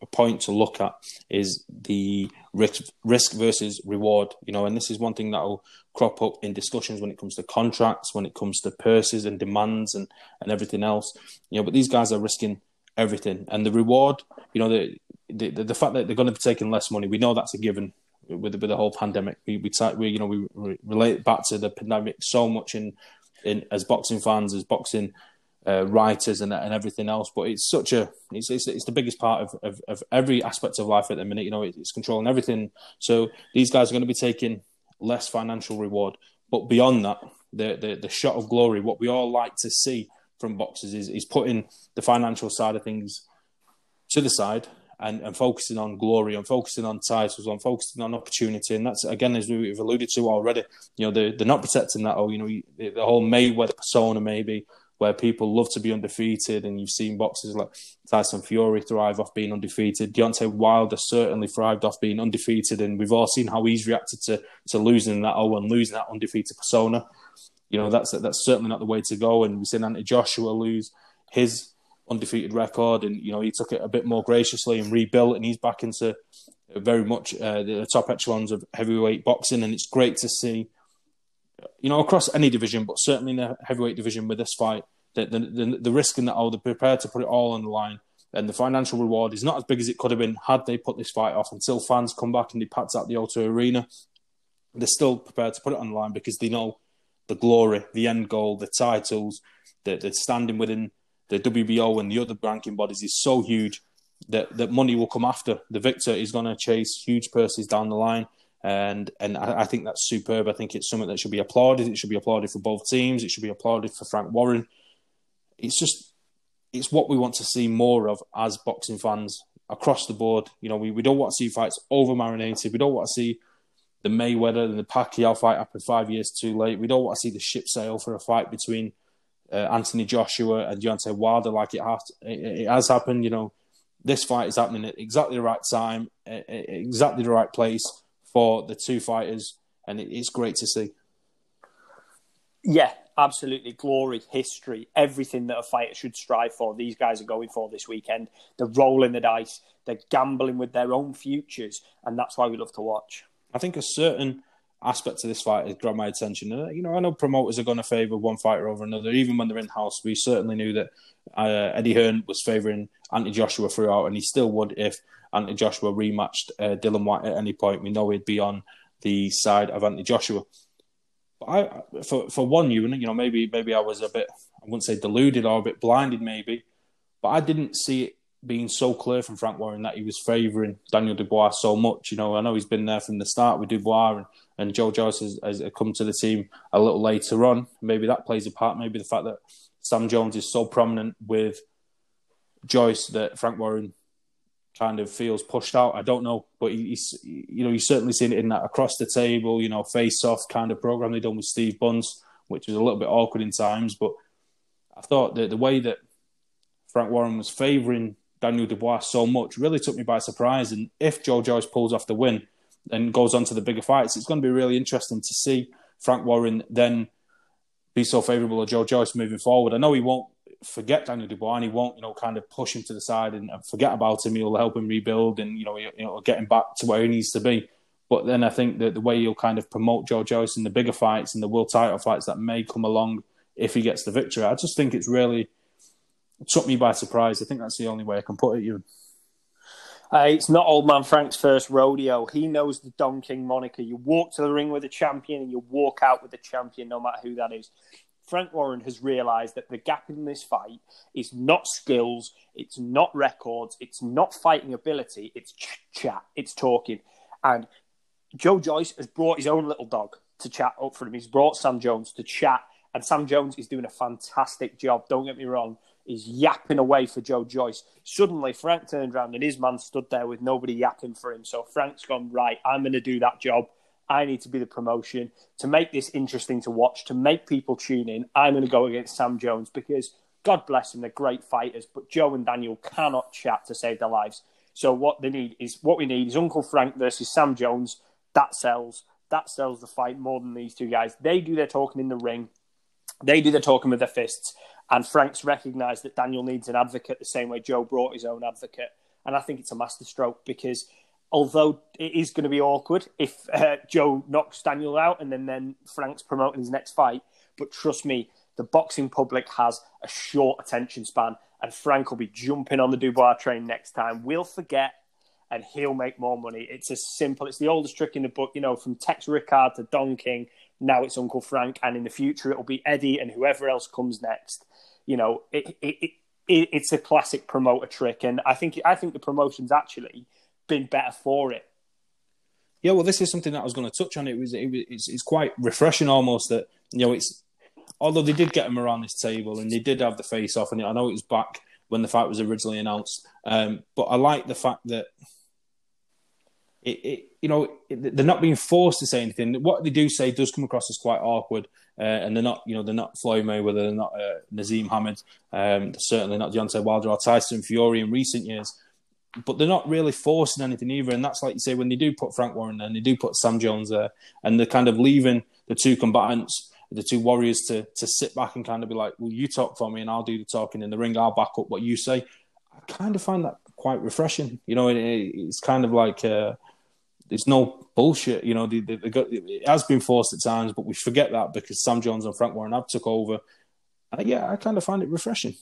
a, point to look at is the risk, risk versus reward, you know, and this is one thing that will crop up in discussions when it comes to contracts, when it comes to purses and demands and, and everything else, you know, but these guys are risking everything. And the reward, you know, the, the, the fact that they're going to be taking less money, we know that's a given with, with the whole pandemic. We, we, we you know, we relate back to the pandemic so much in, in as boxing fans, as boxing uh, writers and, and everything else. But it's such a it's, it's, it's the biggest part of, of, of, every aspect of life at the minute. You know, it's controlling everything. So these guys are going to be taking less financial reward, but beyond that, the the, the shot of glory, what we all like to see from boxers is is putting the financial side of things to the side. And, and focusing on glory, and focusing on titles, on focusing on opportunity, and that's again as we've alluded to already. You know, they're, they're not protecting that. Oh, you know, the, the whole Mayweather persona, maybe where people love to be undefeated, and you've seen boxers like Tyson Fury thrive off being undefeated. Deontay Wilder certainly thrived off being undefeated, and we've all seen how he's reacted to to losing that oh and losing that undefeated persona. You know that's that's certainly not the way to go. And we've seen Anthony Joshua lose his undefeated record, and you know he took it a bit more graciously and rebuilt, and he's back into very much uh, the top echelons of heavyweight boxing, and it's great to see you know, across any division, but certainly in the heavyweight division with this fight, the the, the, the risk in that, oh, they're prepared to put it all on the line. And the financial reward is not as big as it could have been had they put this fight off until fans come back and they packed out the O2 Arena. They're still prepared to put it on the line because they know the glory, the end goal, the titles, the, the standing within the WBO and the other ranking bodies is so huge that, that money will come after. The victor is going to chase huge purses down the line and and I, I, think that's superb. I think it's something that should be applauded. It should be applauded for both teams. It should be applauded for Frank Warren. It's just it's what we want to see more of as boxing fans across the board. You know, we, we don't want to see fights over marinated. We don't want to see the Mayweather and the Pacquiao fight happen five years too late. We don't want to see the ship sail for a fight between uh, Anthony Joshua and Deontay Wilder like it has it, it has happened. You know, this fight is happening at exactly the right time, exactly the right place for the two fighters, and it's great to see. Yeah, absolutely. Glory, history, everything that a fighter should strive for. These guys are going for this weekend. They're rolling the dice. They're gambling with their own futures, and that's why we love to watch. I think a certain aspect of this fight has grabbed my attention. You know, I know promoters are going to favour one fighter over another. Even when they're in house, we certainly knew that uh, Eddie Hearn was favouring Anthony Joshua throughout, and he still would if Anthony Joshua rematched uh, Dillian Whyte at any point. We know he'd be on the side of Anthony Joshua. But I, for for one, you you know, maybe maybe I was a bit, I wouldn't say deluded or a bit blinded, maybe, but I didn't see it being so clear from Frank Warren that he was favouring Daniel Dubois so much. You know, I know he's been there from the start with Dubois, and, and Joe Joyce has, has come to the team a little later on. Maybe that plays a part. Maybe the fact that Sam Jones is so prominent with Joyce that Frank Warren kind of feels pushed out. I don't know, but he's you know he's certainly seen it in that across the table, you know, face off kind of program they done with Steve Bunce, which was a little bit awkward in times. But I thought that the way that Frank Warren was favouring Daniel Dubois so much really took me by surprise. And if Joe Joyce pulls off the win and goes on to the bigger fights, it's going to be really interesting to see Frank Warren then be so favourable to Joe Joyce moving forward. I know he won't forget Daniel Dubois and he won't, you know, kind of push him to the side and, and forget about him. He'll help him rebuild and, you know, you know, get him back to where he needs to be. But then I think that the way he'll kind of promote Joe Joyce in the bigger fights and the world title fights that may come along if he gets the victory, I just think it's really took me by surprise. I think that's the only way I can put it. You. Uh, it's not old man Frank's first rodeo. He knows the Don King moniker. You walk to the ring with a champion and you walk out with a champion, no matter who that is. Frank Warren has realised that the gap in this fight is not skills, it's not records, it's not fighting ability, it's ch- chat, it's talking. And Joe Joyce has brought his own little dog to chat up for him. He's brought Sam Jones to chat, and Sam Jones is doing a fantastic job. Don't get me wrong. He's yapping away for Joe Joyce. Suddenly, Frank turned around and his man stood there with nobody yapping for him. So Frank's gone, right, I'm going to do that job. I need to be the promotion to make this interesting to watch, to make people tune in. I'm going to go against Sam Jones because God bless them, they're great fighters, but Joe and Daniel cannot chat to save their lives. So what they need is what we need is Uncle Frank versus Sam Jones. That sells. That sells the fight more than these two guys. They do their talking in the ring. They do their talking with their fists. And Frank's recognised that Daniel needs an advocate the same way Joe brought his own advocate. And I think it's a masterstroke because although it is going to be awkward if uh, Joe knocks Daniel out and then, then Frank's promoting his next fight, but trust me, the boxing public has a short attention span, and Frank will be jumping on the Dubois train next time. We'll forget, and he'll make more money. It's as simple. It's the oldest trick in the book, you know, from Tex Rickard to Don King. Now it's Uncle Frank, and in the future it'll be Eddie and whoever else comes next. You know, it, it, it, it's a classic promoter trick, and I think I think the promotion's actually been better for it. Yeah, well, this is something that I was going to touch on. It was, it was it's, it's quite refreshing almost that you know it's although they did get him around this table and they did have the face off, and I know it was back when the fight was originally announced. Um, but I like the fact that it, it you know, they're not being forced to say anything. What they do say does come across as quite awkward, uh, and they're not, you know, they're not Floyd Mayweather, they're not uh, Naseem Hamed, um, certainly not Deontay Wilder or Tyson Fury in recent years. But they're not really forcing anything either, and that's like you say when they do put Frank Warren there, and they do put Sam Jones there, and they're kind of leaving the two combatants the two warriors to to sit back and kind of be like, "Well, you talk for me, and I'll do the talking in the ring. I'll back up what you say." I kind of find that quite refreshing. You know, it, it's kind of like uh, there's no bullshit. You know, they, they, they got, it has been forced at times, but we forget that because Sam Jones and Frank Warren have took over. And uh, yeah, I kind of find it refreshing.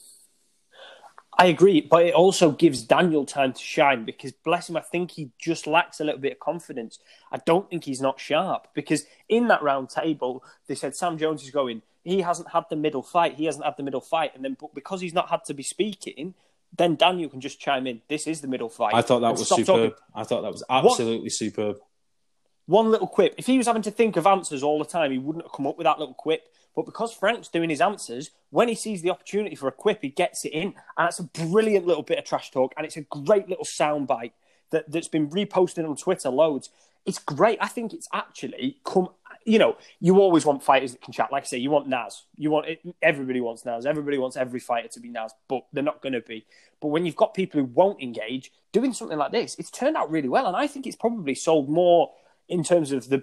I agree, but it also gives Daniel time to shine because, bless him, I think he just lacks a little bit of confidence. I don't think he's not sharp because in that round table, they said Sam Jones is going, he hasn't had the middle fight, he hasn't had the middle fight. And then, because he's not had to be speaking, then Daniel can just chime in. This is the middle fight. I thought that was superb. Talking. I thought that was absolutely what? superb. One little quip. If he was having to think of answers all the time, he wouldn't have come up with that little quip. But because Frank's doing his answers, when he sees the opportunity for a quip, he gets it in. And it's a brilliant little bit of trash talk. And it's a great little soundbite that, that's been reposted on Twitter loads. It's great. I think it's actually come you know, you always want fighters that can chat. Like I say, you want Naz. You want it, everybody wants Naz. Everybody wants every fighter to be Naz, but they're not going to be. But when you've got people who won't engage, doing something like this, it's turned out really well, and I think it's probably sold more in terms of the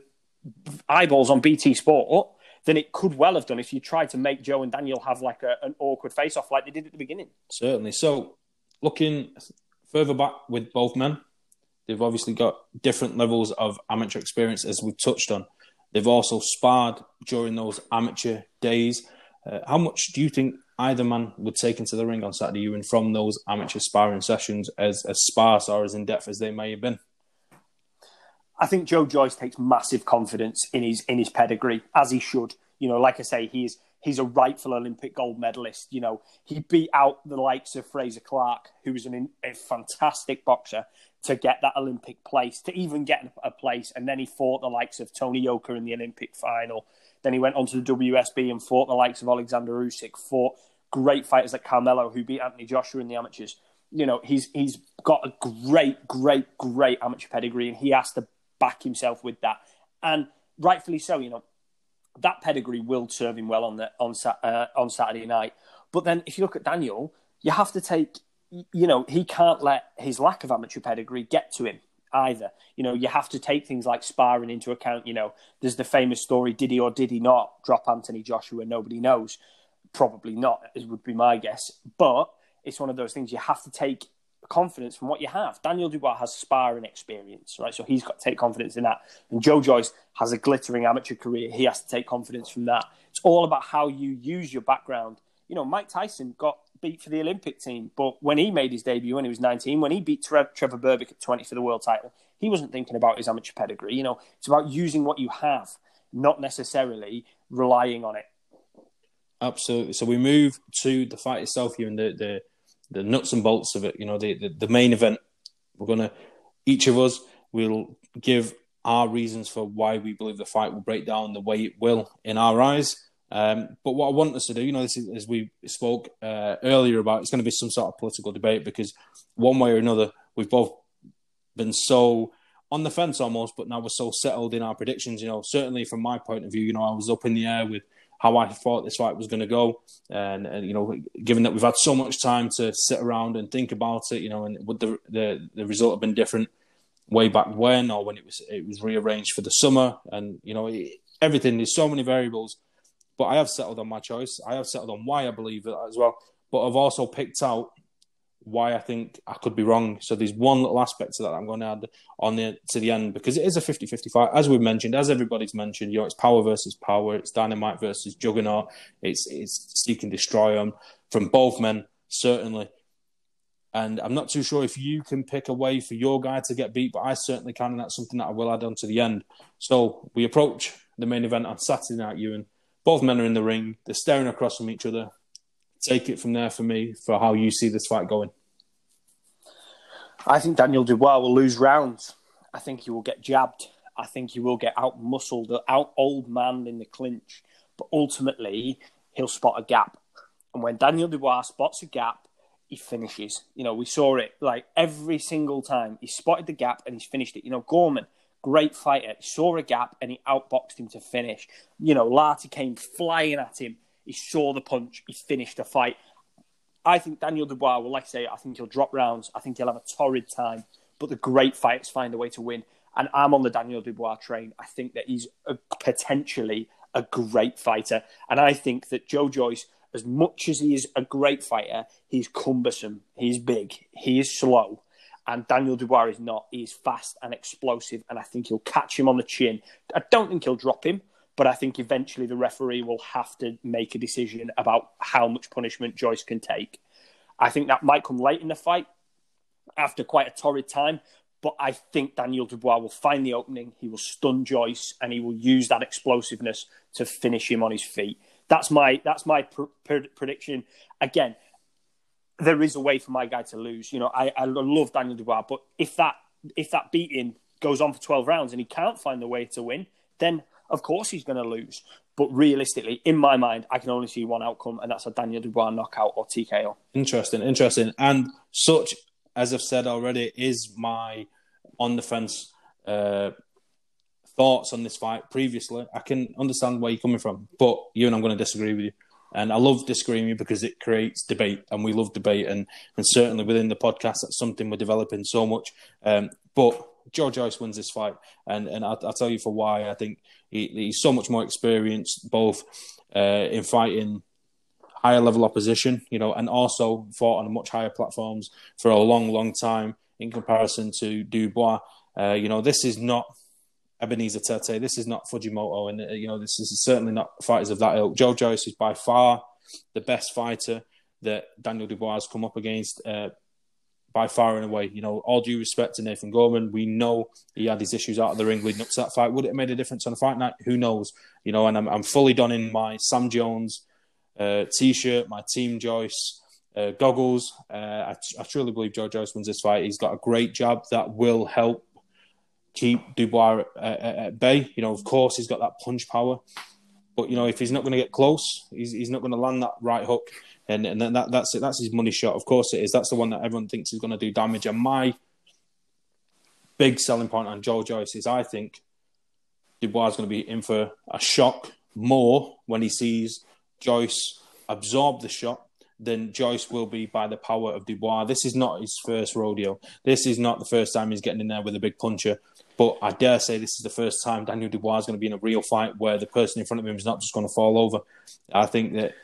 eyeballs on BT Sport than it could well have done if you tried to make Joe and Daniel have like a, an awkward face off like they did at the beginning. Certainly. So, looking further back with both men, they've obviously got different levels of amateur experience, as we've touched on. They've also sparred during those amateur days. Uh, how much do you think either man would take into the ring on Saturday Ewan from those amateur sparring sessions as, as sparse or as in depth as they may have been? I think Joe Joyce takes massive confidence in his in his pedigree, as he should. You know, like I say, he's he's a rightful Olympic gold medalist. You know, he beat out the likes of Frazer Clarke, who was an, a fantastic boxer, to get that Olympic place, to even get a place. And then he fought the likes of Tony Yoka in the Olympic final. Then he went on to the WSB and fought the likes of Alexander Usyk, fought great fighters like Carmelo, who beat Anthony Joshua in the amateurs. You know, he's he's got a great, great, great amateur pedigree, and he has to back himself with that, and rightfully so. You know, that pedigree will serve him well on the on uh, on Saturday night. But then, if you look at Daniel, you have to take, you know, he can't let his lack of amateur pedigree get to him either. You know, you have to take things like sparring into account. You know, there's the famous story: did he or did he not drop Anthony Joshua? Nobody knows. Probably not, as would be my guess. But it's one of those things you have to take confidence from what you have. Daniel Dubois has sparring experience, right? So he's got to take confidence in that. And Joe Joyce has a glittering amateur career. He has to take confidence from that. It's all about how you use your background. You know, Mike Tyson got beat for the Olympic team, but when he made his debut when he was 19, when he beat Tre- Trevor Berbick at 20 for the world title, he wasn't thinking about his amateur pedigree. You know, it's about using what you have, not necessarily relying on it. Absolutely. So we move to the fight itself here and the, the the nuts and bolts of it. You know, the the, the main event. We're gonna each of us will give our reasons for why we believe the fight will break down the way it will in our eyes. Um, but what I want us to do, you know, this is, as we spoke uh, earlier about, it's going to be some sort of political debate because one way or another, we've both been so on the fence almost, but now we're so settled in our predictions. You know, certainly from my point of view, you know, I was up in the air with how I thought this fight was going to go. And, and, you know, given that we've had so much time to sit around and think about it, you know, and would the the, the result have been different way back when, or when it was it was rearranged for the summer, and you know, everything. There's so many variables, but I have settled on my choice. I have settled on why I believe it as well. But I've also picked out why I think I could be wrong. So there's one little aspect to that I'm going to add on the to the end because it is a 50-50 fight, as we've mentioned, as everybody's mentioned. You know, it's power versus power. It's dynamite versus juggernaut. It's it's seek and destroy them from both men certainly. And I'm not too sure if you can pick a way for your guy to get beat, but I certainly can, and that's something that I will add on to the end. So we approach the main event on Saturday night, Ewan. Both men are in the ring. They're staring across from each other. Take it from there for me for how you see this fight going. I think Daniel Dubois will lose rounds. I think he will get jabbed. I think he will get out muscled, out old man in the clinch. But ultimately, he'll spot a gap. And when Daniel Dubois spots a gap, he finishes. You know, we saw it like every single time. He spotted the gap and he's finished it. You know, Gorman, great fighter, saw a gap and he outboxed him to finish. You know, Lartey came flying at him. He saw the punch. He finished the fight. I think Daniel Dubois will, like I say, I think he'll drop rounds. I think he'll have a torrid time. But the great fights find a way to win. And I'm on the Daniel Dubois train. I think that he's a, potentially a great fighter. And I think that Joe Joyce, as much as he is a great fighter, he's cumbersome. He's big. He is slow. And Daniel Dubois is not. He's fast and explosive. And I think he'll catch him on the chin. I don't think he'll drop him. But I think eventually the referee will have to make a decision about how much punishment Joyce can take. I think that might come late in the fight after quite a torrid time. But I think Daniel Dubois will find the opening. He will stun Joyce, and he will use that explosiveness to finish him on his feet. That's my that's my pr- pr- prediction. Again, there is a way for my guy to lose. You know, I, I love Daniel Dubois, but if that if that beating goes on for twelve rounds and he can't find the way to win, then of course he's going to lose. But realistically, in my mind, I can only see one outcome, and that's a Daniel Dubois knockout or TKO. Interesting, interesting. And such, as I've said already, is my on the fence uh, thoughts on this fight previously, I can understand where you're coming from. But you and I'm going to disagree with you. And I love disagreeing with you because it creates debate, and we love debate. And, and certainly within the podcast, that's something we're developing so much. Um, but Joe Joyce wins this fight, and and I'll, I'll tell you for why. I think he, he's so much more experienced, both uh, in fighting higher level opposition, you know, and also fought on much higher platforms for a long, long time in comparison to Dubois. Uh, you know, this is not Ebenezer Tetteh. This is not Fujimoto, and uh, you know, this is certainly not fighters of that ilk. Joe Joyce is by far the best fighter that Daniel Dubois has come up against. Uh, by far and away. You know, all due respect to Nathan Gorman, we know he had his issues out of the ring leading up to that fight. Would it have made a difference on a fight night? Who knows? You know, and I'm, I'm fully done in my Sam Jones uh, t-shirt, my Team Joyce uh, goggles. Uh, I, I, truly believe Joe Joyce wins this fight. He's got a great jab that will help keep Dubois at, at, at bay. You know, of course, he's got that punch power. But you know, if he's not going to get close, he's, he's not going to land that right hook and and that that's it. That's his money shot. Of course, it is. That's the one that everyone thinks is going to do damage. And my big selling point on Joe Joyce is I think Dubois is going to be in for a shock more when he sees Joyce absorb the shot than Joyce will be by the power of Dubois. This is not his first rodeo. This is not the first time he's getting in there with a big puncher. But I dare say this is the first time Daniel Dubois is going to be in a real fight where the person in front of him is not just going to fall over. I think that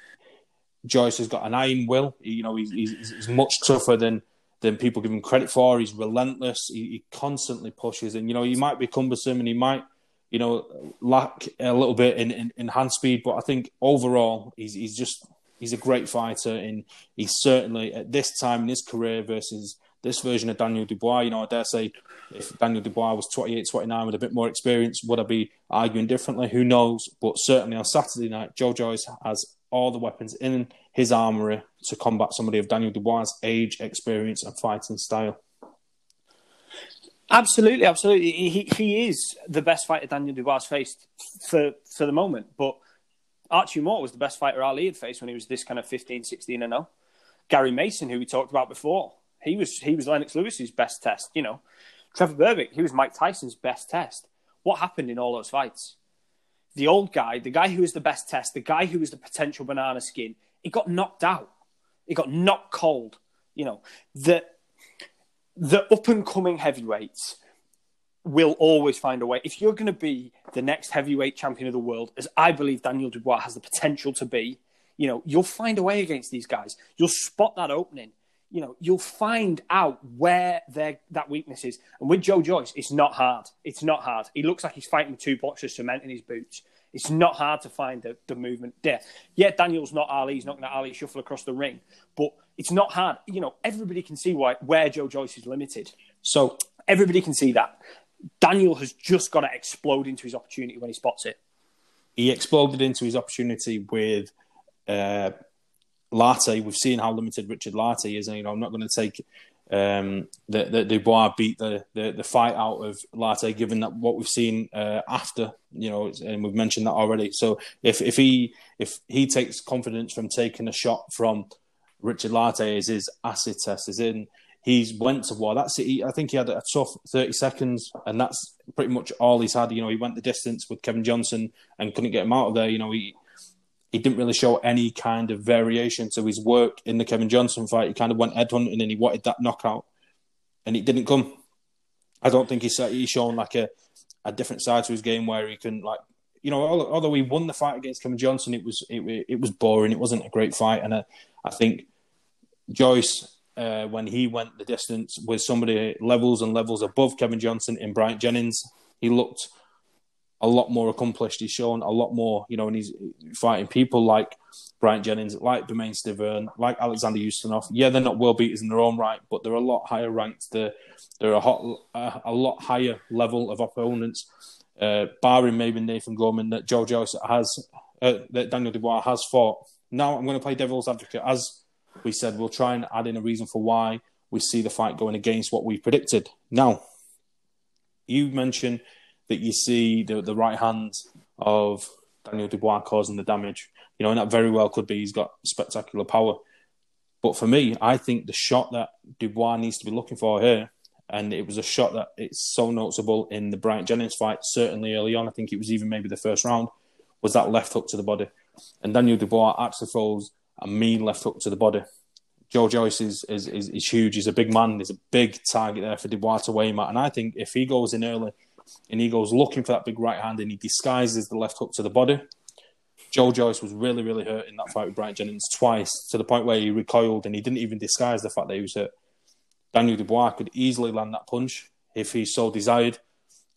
Joyce has got an iron will. You know, he's, he's, he's much tougher than than people give him credit for. He's relentless. He, he, constantly pushes, and you know, he might be cumbersome and he might, you know, lack a little bit in, in, in hand speed. But I think overall, he's he's just he's a great fighter, and he's certainly at this time in his career versus this version of Daniel Dubois. You know, I dare say if Daniel Dubois was 28, 29 with a bit more experience, would I be arguing differently? Who knows? But certainly on Saturday night, Joe Joyce has all the weapons in his armory to combat somebody of Daniel Dubois' age, experience, and fighting style. Absolutely, absolutely. He he is the best fighter Daniel Dubois faced for for the moment. But Archie Moore was the best fighter Ali had faced when he was this kind of 15, 16 and 0. Gary Mason, who we talked about before, he was he was Lennox Lewis's best test. You know, Trevor Berbick, he was Mike Tyson's best test. What happened in all those fights? the old guy, the guy who was the best test, the guy who was the potential banana skin, he got knocked out. He got knocked cold. You know, the the up and coming heavyweights will always find a way. If you're going to be the next heavyweight champion of the world, as I believe Daniel Dubois has the potential to be, you know, you'll find a way against these guys. You'll spot that opening. You know, you'll find out where their that weakness is. And with Joe Joyce, it's not hard. It's not hard. He looks like he's fighting two of cement in his boots. It's not hard to find the, the movement there. Yeah, Daniel's not Ali. He's not going to Ali shuffle across the ring, but it's not hard. You know, everybody can see why where Joe Joyce is limited. So everybody can see that. Daniel has just got to explode into his opportunity when he spots it. He exploded into his opportunity with uh, Lartey. We've seen how limited Richard Lartey is, and you know I'm not going to take um, that, that Dubois beat the, the, the fight out of Lartey, given that what we've seen uh, after, you know, and we've mentioned that already. So if if he if he takes confidence from taking a shot from Richard Lartey as his acid test is in, he's went to war. That's it. I think he had a tough thirty seconds, and that's pretty much all he's had. You know, he went the distance with Kevin Johnson and couldn't get him out of there. You know, he he didn't really show any kind of variation to his work in the Kevin Johnson fight. He kind of went headhunting and he wanted that knockout, and it didn't come. I don't think he's he's shown like a, a different side to his game where he can like you know although he won the fight against Kevin Johnson, it was it, it was boring. It wasn't a great fight, and uh, I think Joyce. Uh, when he went the distance with somebody levels and levels above Kevin Johnson in Bryant Jennings, he looked a lot more accomplished. He's shown a lot more, you know, and he's fighting people like Bryant Jennings, like Bermane Stiverne, like Alexander Ustinov. Yeah, they're not world beaters in their own right, but they're a lot higher ranked. They're, they're a, hot, a, a lot higher level of opponents, uh, barring maybe Nathan Gorman that Joe Joyce has, uh, that Daniel Dubois has fought. Now I'm going to play devil's advocate. As we said, we'll try and add in a reason for why we see the fight going against what we predicted. Now, you mentioned that you see the the right hand of Daniel Dubois causing the damage. You know, and that very well could be he's got spectacular power. But for me, I think the shot that Dubois needs to be looking for here, And it was a shot that it's so noticeable in the Bryant Jennings fight, certainly early on. I think it was even maybe the first round, was that left hook to the body. And Daniel Dubois actually throws a mean left hook to the body. Joe Joyce is, is, is, is huge. He's a big man. There's a big target there for Dubois to aim at. And I think if he goes in early and he goes looking for that big right hand and he disguises the left hook to the body, Joe Joyce was really, really hurt in that fight with Bryant Jennings twice to the point where he recoiled and he didn't even disguise the fact that he was hurt. Daniel Dubois could easily land that punch if he so desired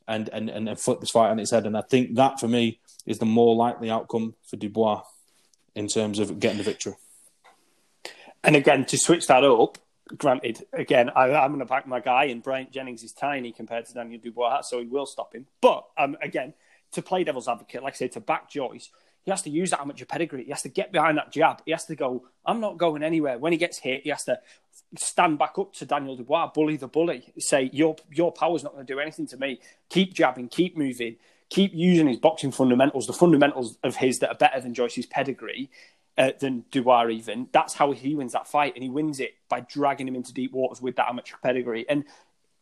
and, and, and, and flip this fight on its head. And I think that for me is the more likely outcome for Dubois in terms of getting the victory. And again, to switch that up, granted, again, I, am going to back my guy, and Bryant Jennings is tiny compared to Daniel Dubois, so he will stop him. But um, again, to play devil's advocate, like I say, to back Joyce, he has to use that amateur pedigree. He has to get behind that jab. He has to go, I'm not going anywhere. When he gets hit, he has to stand back up to Daniel Dubois, bully the bully, say, Your your power's not going to do anything to me. Keep jabbing, keep moving, keep using his boxing fundamentals, the fundamentals of his that are better than Joyce's pedigree, uh, than Dubois even. That's how he wins that fight. And he wins it by dragging him into deep waters with that amateur pedigree. And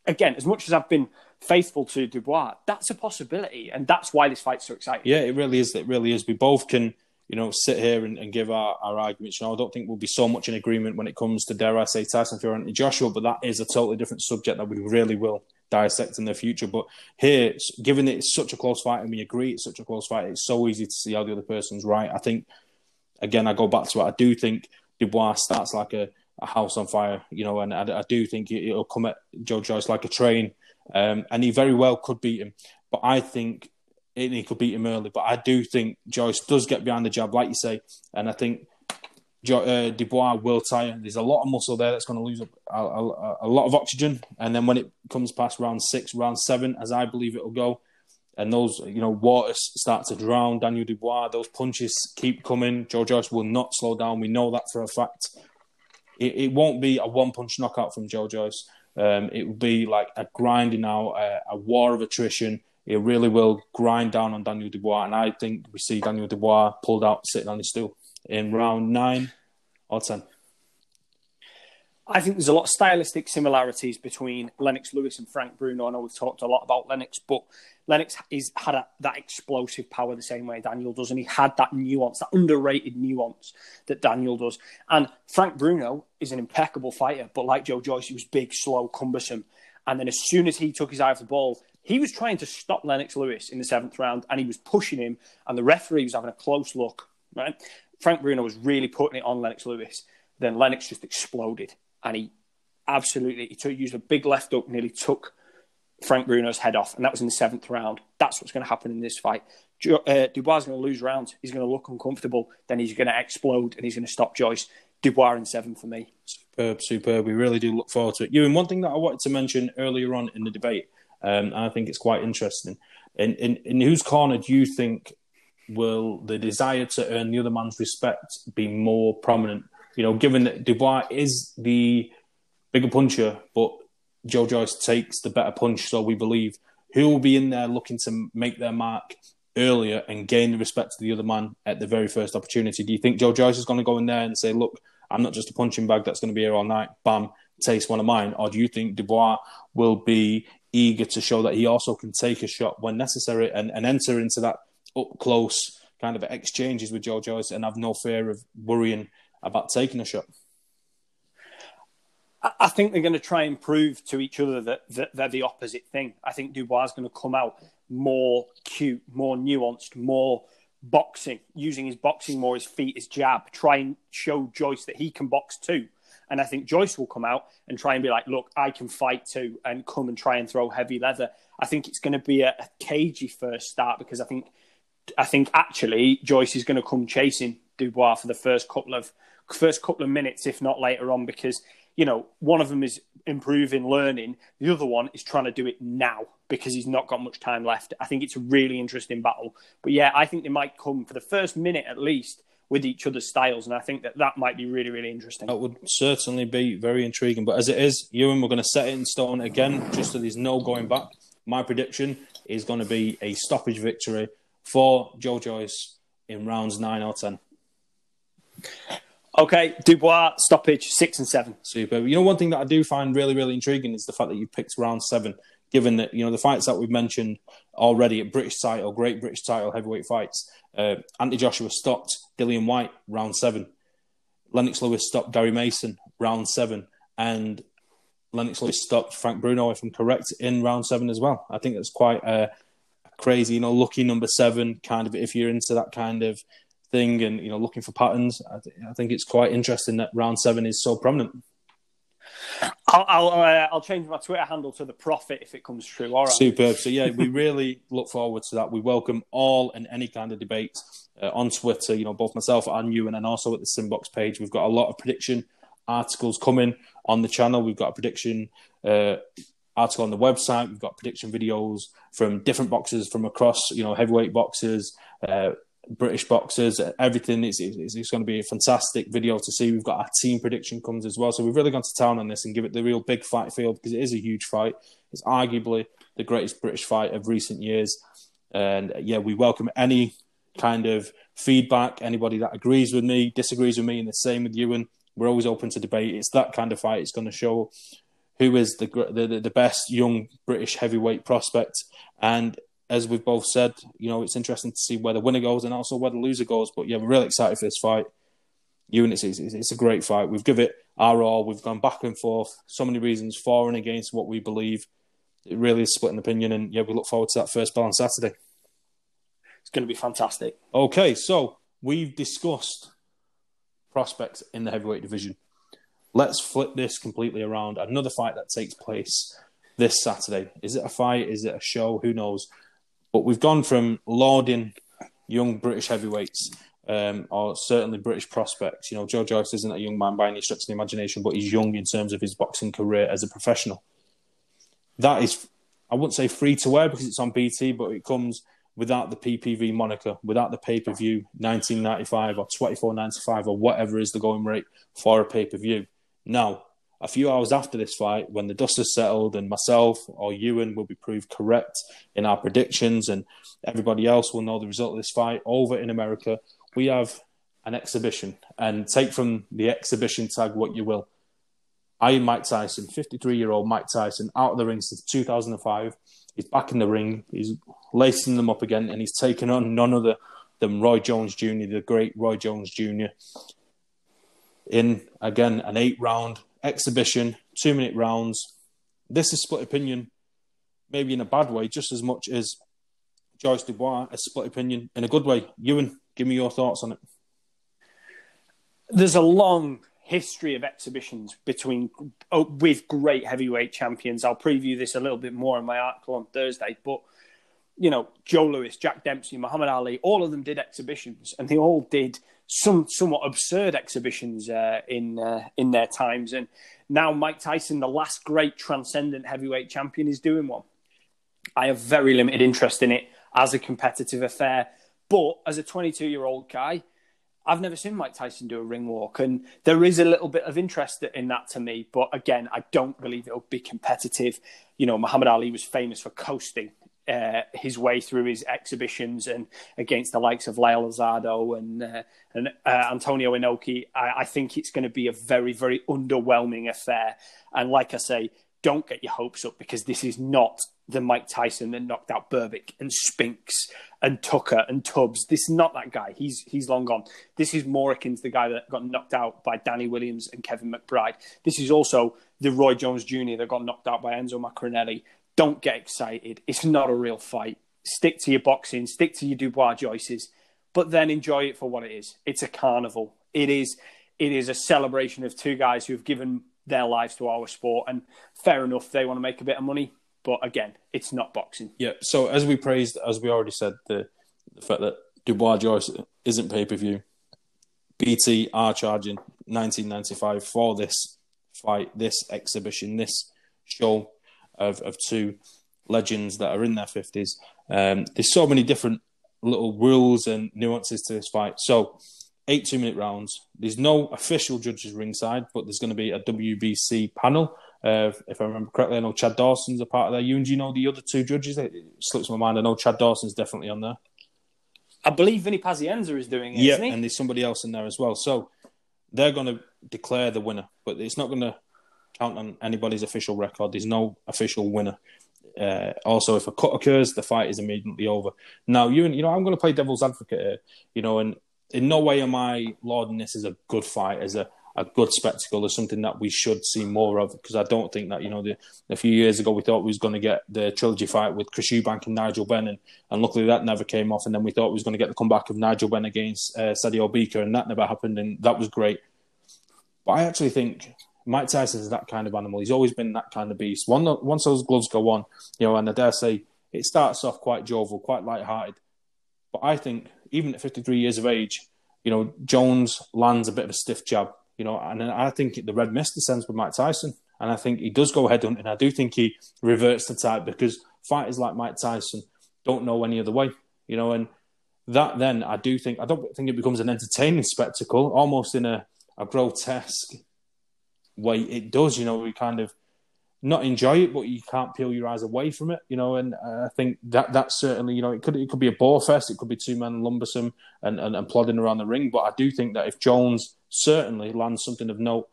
again, as much as I've been faithful to Dubois, that's a possibility, and that's why this fight's so exciting. Yeah, it really is. It really is. We both can, you know, sit here and, and give our, our arguments. You know, I don't think we'll be so much in agreement when it comes to, dare I say, Tyson Fury and Joshua, but that is a totally different subject that we really will dissect in the future. But here, given it's such a close fight and we agree it's such a close fight, it's so easy to see how the other person's right. I think, again, I go back to it. I do think Dubois starts like a, a house on fire, you know, and I, I do think it, will come at Joe Joyce like a train. Um, and he very well could beat him. But I think he could beat him early. But I do think Joyce does get behind the jab, like you say. And I think uh, Dubois will tire. There's a lot of muscle there that's going to lose a, a, a, lot of oxygen. And then when it comes past round six, round seven, as I believe it will go, and those you know waters start to drown Daniel Dubois, those punches keep coming. Joe Joyce will not slow down. We know that for a fact. It, it won't be a one punch knockout from Joe Joyce. Um, it will be like a grinding out, a, a war of attrition. It really will grind down on Daniel Dubois, and I think we see Daniel Dubois pulled out sitting on his stool in round nine or ten. I think there's a lot of stylistic similarities between Lennox Lewis and Frank Bruno. I know we've talked a lot about Lennox, but Lennox is had a, that explosive power the same way Daniel does, and he had that nuance, that underrated nuance that Daniel does. And Frank Bruno is an impeccable fighter, but like Joe Joyce, he was big, slow, cumbersome. And then as soon as he took his eye off the ball, he was trying to stop Lennox Lewis in the seventh round, and he was pushing him, and the referee was having a close look. Right, Frank Bruno was really putting it on Lennox Lewis. Then Lennox just exploded and he absolutely he took, used a big left hook, nearly took Frank Bruno's head off, and that was in the seventh round. That's what's going to happen in this fight. Uh, Dubois is going to lose rounds. He's going to look uncomfortable. Then he's going to explode, and he's going to stop Joyce. Dubois in seven for me. Superb, superb. We really do look forward to it. You and one thing that I wanted to mention earlier on in the debate, um, and I think it's quite interesting. In, in in whose corner do you think will the desire to earn the other man's respect be more prominent you know, given that Dubois is the bigger puncher, but Joe Joyce takes the better punch, so we believe who will be in there looking to make their mark earlier and gain the respect of the other man at the very first opportunity. Do you think Joe Joyce is going to go in there and say, "Look, I'm not just a punching bag that's going to be here all night. Bam, taste one of mine," or do you think Dubois will be eager to show that he also can take a shot when necessary and, and enter into that up close kind of exchanges with Joe Joyce and have no fear of worrying about taking a shot? I think they're going to try and prove to each other that, that they're the opposite thing. I think Dubois is going to come out more cute, more nuanced, more boxing, using his boxing more, his feet, his jab, try and show Joyce that he can box too. And I think Joyce will come out and try and be like, look, I can fight too, and come and try and throw heavy leather. I think it's going to be a, a cagey first start because I think, I think actually Joyce is going to come chasing Dubois for the first couple of first couple of minutes, if not later on, because you know one of them is improving, learning. The other one is trying to do it now because he's not got much time left. I think it's a really interesting battle. But yeah, I think they might come for the first minute at least with each other's styles, and I think that that might be really, really interesting. That would certainly be very intriguing. But as it is, Ewan, we're going to set it in stone again, just so there's no going back. My prediction is going to be a stoppage victory for Joe Joyce in rounds nine or ten. Okay, Dubois stoppage six and seven. Super. You know, one thing that I do find really, really intriguing is the fact that you picked round seven, given that you know the fights that we've mentioned already at British title, great British title heavyweight fights. Uh, Anthony Joshua stopped Dillian Whyte round seven. Lennox Lewis stopped Gary Mason round seven, and Lennox Lewis stopped Frank Bruno, if I'm correct, in round seven as well. I think that's quite a crazy, you know, lucky number seven kind of if you're into that kind of thing and you know looking for patterns. I, th- I think it's quite interesting that round seven is so prominent. I'll I'll, uh, I'll, change my Twitter handle to the Prophet if it comes true. All right, superb. So yeah, we really look forward to that. We welcome all and any kind of debate uh, on Twitter. You know, both myself and you, and then also at the Simbox page, we've got a lot of prediction articles coming on the channel. We've got a prediction uh, article on the website. We've got prediction videos from different boxers from across, you know, heavyweight boxers, uh, British boxers, everything. It's, it's, it's, going to be a fantastic video to see. We've got our team prediction comes as well. So we've really gone to town on this and give it the real big fight feel because it is a huge fight. It's arguably the greatest British fight of recent years. And uh, yeah, we welcome any kind of feedback, anybody that agrees with me, disagrees with me, and the same with Ewan. We're always open to debate. It's that kind of fight. It's going to show who is the the, the best young British heavyweight prospect. And as we've both said, you know, it's interesting to see where the winner goes and also where the loser goes. But yeah, we're really excited for this fight. You and it's, it's, it's a great fight. We've given it our all. We've gone back and forth. So many reasons for and against what we believe. It really is split an opinion. And yeah, we look forward to that first bell on Saturday. It's going to be fantastic. Okay, so we've discussed prospects in the heavyweight division. Let's flip this completely around. Another fight that takes place this Saturday. Is it a fight? Is it a show? Who knows? But we've gone from lauding young British heavyweights, um, or certainly British prospects. You know, Joe Joyce isn't a young man by any stretch of the imagination, but he's young in terms of his boxing career as a professional. That is, I wouldn't say free to wear because it's on BT, but it comes without the PPV moniker, without the pay per view, 1995 or 24.95 or whatever is the going rate for a pay per view. Now, a few hours after this fight, when the dust has settled and myself or Ewan will be proved correct in our predictions and everybody else will know the result of this fight over in America, we have an exhibition. And take from the exhibition tag what you will. I, Mike Tyson, 53 year old Mike Tyson, out of the ring since 2005. He's back in the ring. He's lacing them up again, and he's taken on none other than Roy Jones Jr., the great Roy Jones Jr. In again an eight round exhibition, two minute rounds. This is split opinion, maybe in a bad way, just as much as Joyce Dubois is split opinion in a good way. Ewan, give me your thoughts on it. There's a long history of exhibitions between oh, with great heavyweight champions. I'll preview this a little bit more in my article on Thursday, but you know, Joe Louis, Jack Dempsey, Muhammad Ali, all of them did exhibitions, and they all did some somewhat absurd exhibitions uh, in uh, in their times. And now Mike Tyson, the last great transcendent heavyweight champion, is doing one. I have very limited interest in it as a competitive affair, but as a 22 year old guy, I've never seen Mike Tyson do a ring walk, and there is a little bit of interest in that to me. But again, I don't believe it'll be competitive. You know, Muhammad Ali was famous for coasting uh, his way through his exhibitions and against the likes of Lyle Alzado and uh, and uh, Antonio Inoki, I, I think it's going to be a very very underwhelming affair. And like I say, don't get your hopes up because this is not the Mike Tyson that knocked out Berbick and Spinks and Tucker and Tubbs. This is not that guy. He's he's long gone. This is more akin to the guy that got knocked out by Danny Williams and Kevin McBride. This is also the Roy Jones Jr. that got knocked out by Enzo Maccarinelli don't get excited. It's not a real fight. Stick to your boxing, stick to your Dubois Joyces, but then enjoy it for what it is. It's a carnival. It is it is a celebration of two guys who have given their lives to our sport. And fair enough, they want to make a bit of money. But again, it's not boxing. Yeah. So as we praised, as we already said, the, the fact that Dubois Joyce isn't pay per view, BT are charging 1995 for this fight, this exhibition, this show of, of two legends that are in their 50s. Um, there's so many different little rules and nuances to this fight. So, eight two minute rounds. There's no official judges ringside, but there's going to be a WBC panel. Uh, if I remember correctly, I know Chad Dawson's a part of that. You and you know the other two judges? It slips my mind. I know Chad Dawson's definitely on there. I believe Vinny Pazienza is doing it, yeah, and there's somebody else in there as well. So they're going to declare the winner, but it's not going to count on anybody's official record. There's no official winner. Uh, also, if a cut occurs, the fight is immediately over. Now, you you know, I'm going to play devil's advocate here, you know, and in no way am I lauding this as a good fight, as a, a good spectacle, as something that we should see more of, because I don't think that, you know, the, a few years ago we thought we was going to get the trilogy fight with Chris Eubank and Nigel Benn, and, and luckily that never came off, and then we thought we was going to get the comeback of Nigel Benn against uh, Sakio Bika, and that never happened, and that was great. But I actually think Mike Tyson is that kind of animal. He's always been that kind of beast. once those gloves go on, you know, and I dare say it starts off quite jovial, quite light-hearted. But I think even at 53 years of age, you know, Jones lands a bit of a stiff jab, you know, and I think the red mist descends with Mike Tyson. And I think he does go head hunting. I do think he reverts to type because fighters like Mike Tyson don't know any other way, you know, and that then I do think I don't think it becomes an entertaining spectacle, almost in a, a grotesque way it does. You know, we kind of not enjoy it, but you can't peel your eyes away from it. You know, and uh, I think that that's certainly you know it could it could be a bore fest, it could be two men lumbersome and, and, and plodding around the ring. But I do think that if Jones certainly lands something of note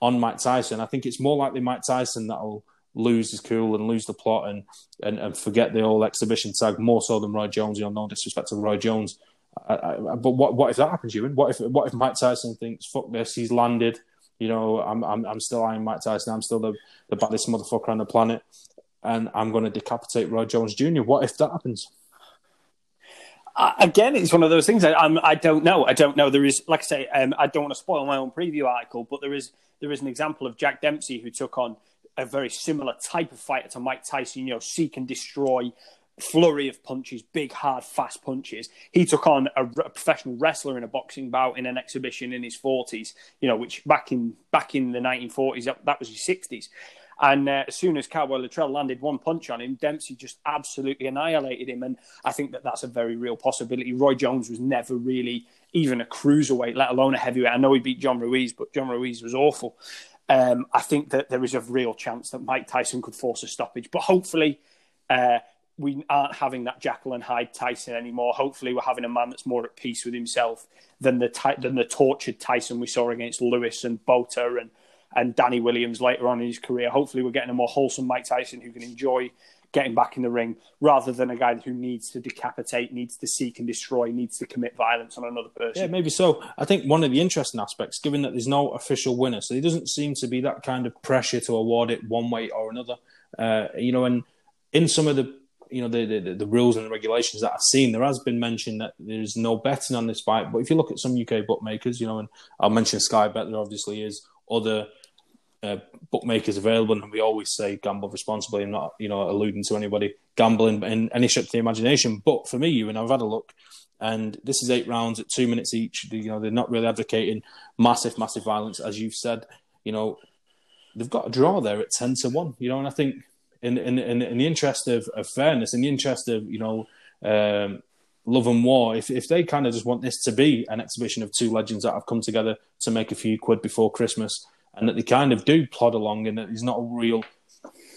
on Mike Tyson, I think it's more likely Mike Tyson that'll lose his cool and lose the plot and, and, and forget the old exhibition tag more so than Roy Jones. You know, no disrespect to Roy Jones. I, I, but what what if that happens, Ewan? What if what if Mike Tyson thinks fuck this? He's landed. You know, I'm I'm, I'm still Iron Mike Tyson. I'm still the, the baddest motherfucker on the planet, and I'm going to decapitate Roy Jones Jr. What if that happens? Uh, again, it's one of those things. I, I'm, I don't know. I don't know. There is, like I say, um, I don't want to spoil my own preview article, but there is there is an example of Jack Dempsey who took on a very similar type of fighter to Mike Tyson. You know, seek and destroy, flurry of punches, big, hard, fast punches. He took on a, a, professional wrestler in a boxing bout in an exhibition in his forties. You know, which back in back in the 1940s, that, that was his 60s. And uh, as soon as Cowboy Luttrall landed one punch on him, Dempsey just absolutely annihilated him. And I think that that's a very real possibility. Roy Jones was never really even a cruiserweight, let alone a heavyweight. I know he beat John Ruiz, but John Ruiz was awful. Um, I think that there is a real chance that Mike Tyson could force a stoppage, but hopefully uh, we aren't having that Jekyll and Hyde Tyson anymore. Hopefully, we're having a man that's more at peace with himself than the than the tortured Tyson we saw against Lewis and Botha and and Danny Williams later on in his career. Hopefully, we're getting a more wholesome Mike Tyson who can enjoy getting back in the ring rather than a guy who needs to decapitate, needs to seek and destroy, needs to commit violence on another person. Yeah, maybe so. I think one of the interesting aspects, given that there's no official winner, so there doesn't seem to be that kind of pressure to award it one way or another. Uh, you know, and in some of the you know the, the, the rules and the regulations that I've seen, there has been mentioned that there's no betting on this fight. But if you look at some UK bookmakers, you know, and I'll mention Sky Bet, there obviously is other uh, bookmakers available, and we always say gamble responsibly and not, you know, alluding to anybody gambling in any stretch of the imagination. But for me, you and I've had a look, and this is eight rounds at two minutes each. You know, they're not really advocating massive, massive violence, as you've said. You know, they've got a draw there at ten to one. You know, and I think in in in, in the interest of, of, fairness, in the interest of you know. Um, love and war. If if they kind of just want this to be an exhibition of two legends that have come together to make a few quid before Christmas, and that they kind of do plod along and that there's not a real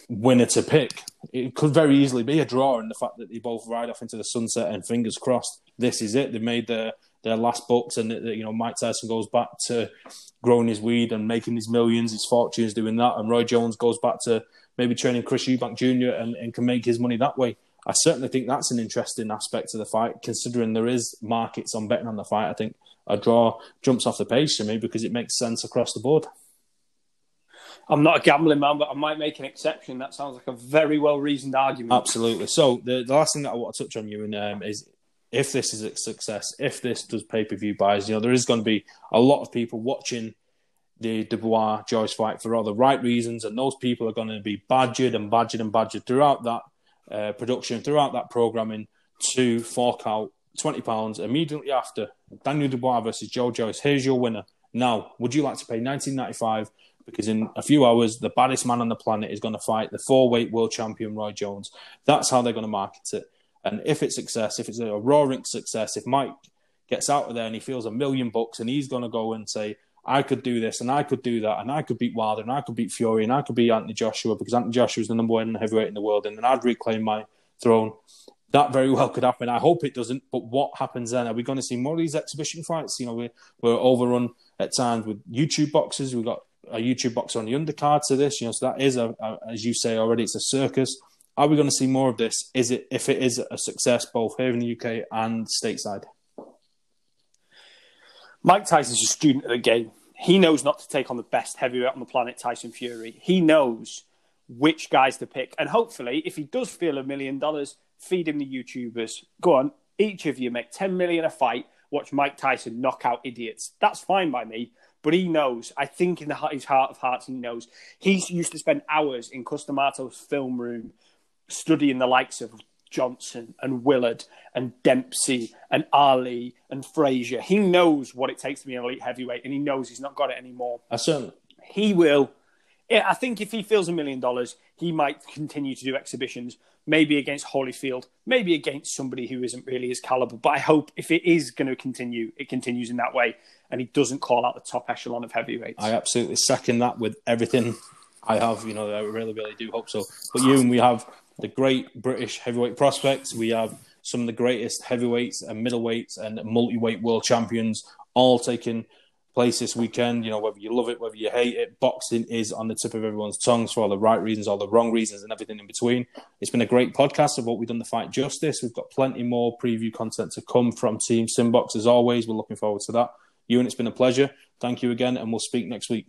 winner to pick. It could very easily be a draw, and the fact that they both ride off into the sunset and fingers crossed, this is it. They've made their their last books, and you know Mike Tyson goes back to growing his weed and making his millions, his fortunes doing that, and Roy Jones goes back to maybe training Chris Eubank Jr. and, and can make his money that way. I certainly think that's an interesting aspect of the fight, considering there is markets on betting on the fight. I think a draw jumps off the page to me because it makes sense across the board. I'm not a gambling man, but I might make an exception. That sounds like a very well reasoned argument. Absolutely. So the, the last thing that I want to touch on you and um, is if this is a success, if this does pay per view buys, you know, there is going to be a lot of people watching the Dubois Joyce fight for all the right reasons, and those people are going to be badgered and badgered and badgered throughout that uh, production, throughout that programming to fork out twenty pounds immediately after Daniel Dubois versus Joe Joyce. Here's your winner. Now, would you like to pay nineteen ninety five because in a few hours, the baddest man on the planet is going to fight the four weight world champion Roy Jones. That's how they're going to market it. And if it's success, if it's a roaring success, if Mike gets out of there and he feels a million bucks and he's going to go and say, I could do this and I could do that and I could beat Wilder and I could beat Fury and I could beat Anthony Joshua because Anthony Joshua is the number one heavyweight in the world and then I'd reclaim my throne. That very well could happen. I hope it doesn't. But what happens then? Are we going to see more of these exhibition fights? You know, we're, we're overrun at times with YouTube boxes. We've got a YouTube boxer on the undercard to this, you know, so that is a, a as you say already, it's a circus. Are we going to see more of this? Is it if it is a success both here in the UK and stateside? Mike Tyson's a student of the game. He knows not to take on the best heavyweight on the planet, Tyson Fury. He knows which guys to pick. And hopefully, if he does feel a million dollars, feed him the YouTubers. Go on, each of you make 10 million a fight, watch Mike Tyson knock out idiots. That's fine by me. But he knows, I think in the, his heart of hearts, he knows. He used to spend hours in Cus D'Amato's film room studying the likes of Johnson and Willard and Dempsey and Ali and Frazier. He knows what it takes to be an elite heavyweight, and he knows he's not got it anymore. I certainly. He will. I think if he feels a million dollars, he might continue to do exhibitions, maybe against Holyfield, maybe against somebody who isn't really his caliber. But I hope if it is going to continue, it continues in that way, and he doesn't call out the top echelon of heavyweights. I absolutely second that with everything I have. You know, I really, really do hope so. But you and we have the great British heavyweight prospects. We have some of the greatest heavyweights and middleweights and multi-weight world champions all taking place this weekend. You know, whether you love it, whether you hate it, boxing is on the tip of everyone's tongues for all the right reasons, all the wrong reasons, and everything in between. It's been a great podcast of what we've done to fight justice. We've got plenty more preview content to come from Team Simbox as always. We're looking forward to that. You and it's been a pleasure. Thank you again, and we'll speak next week.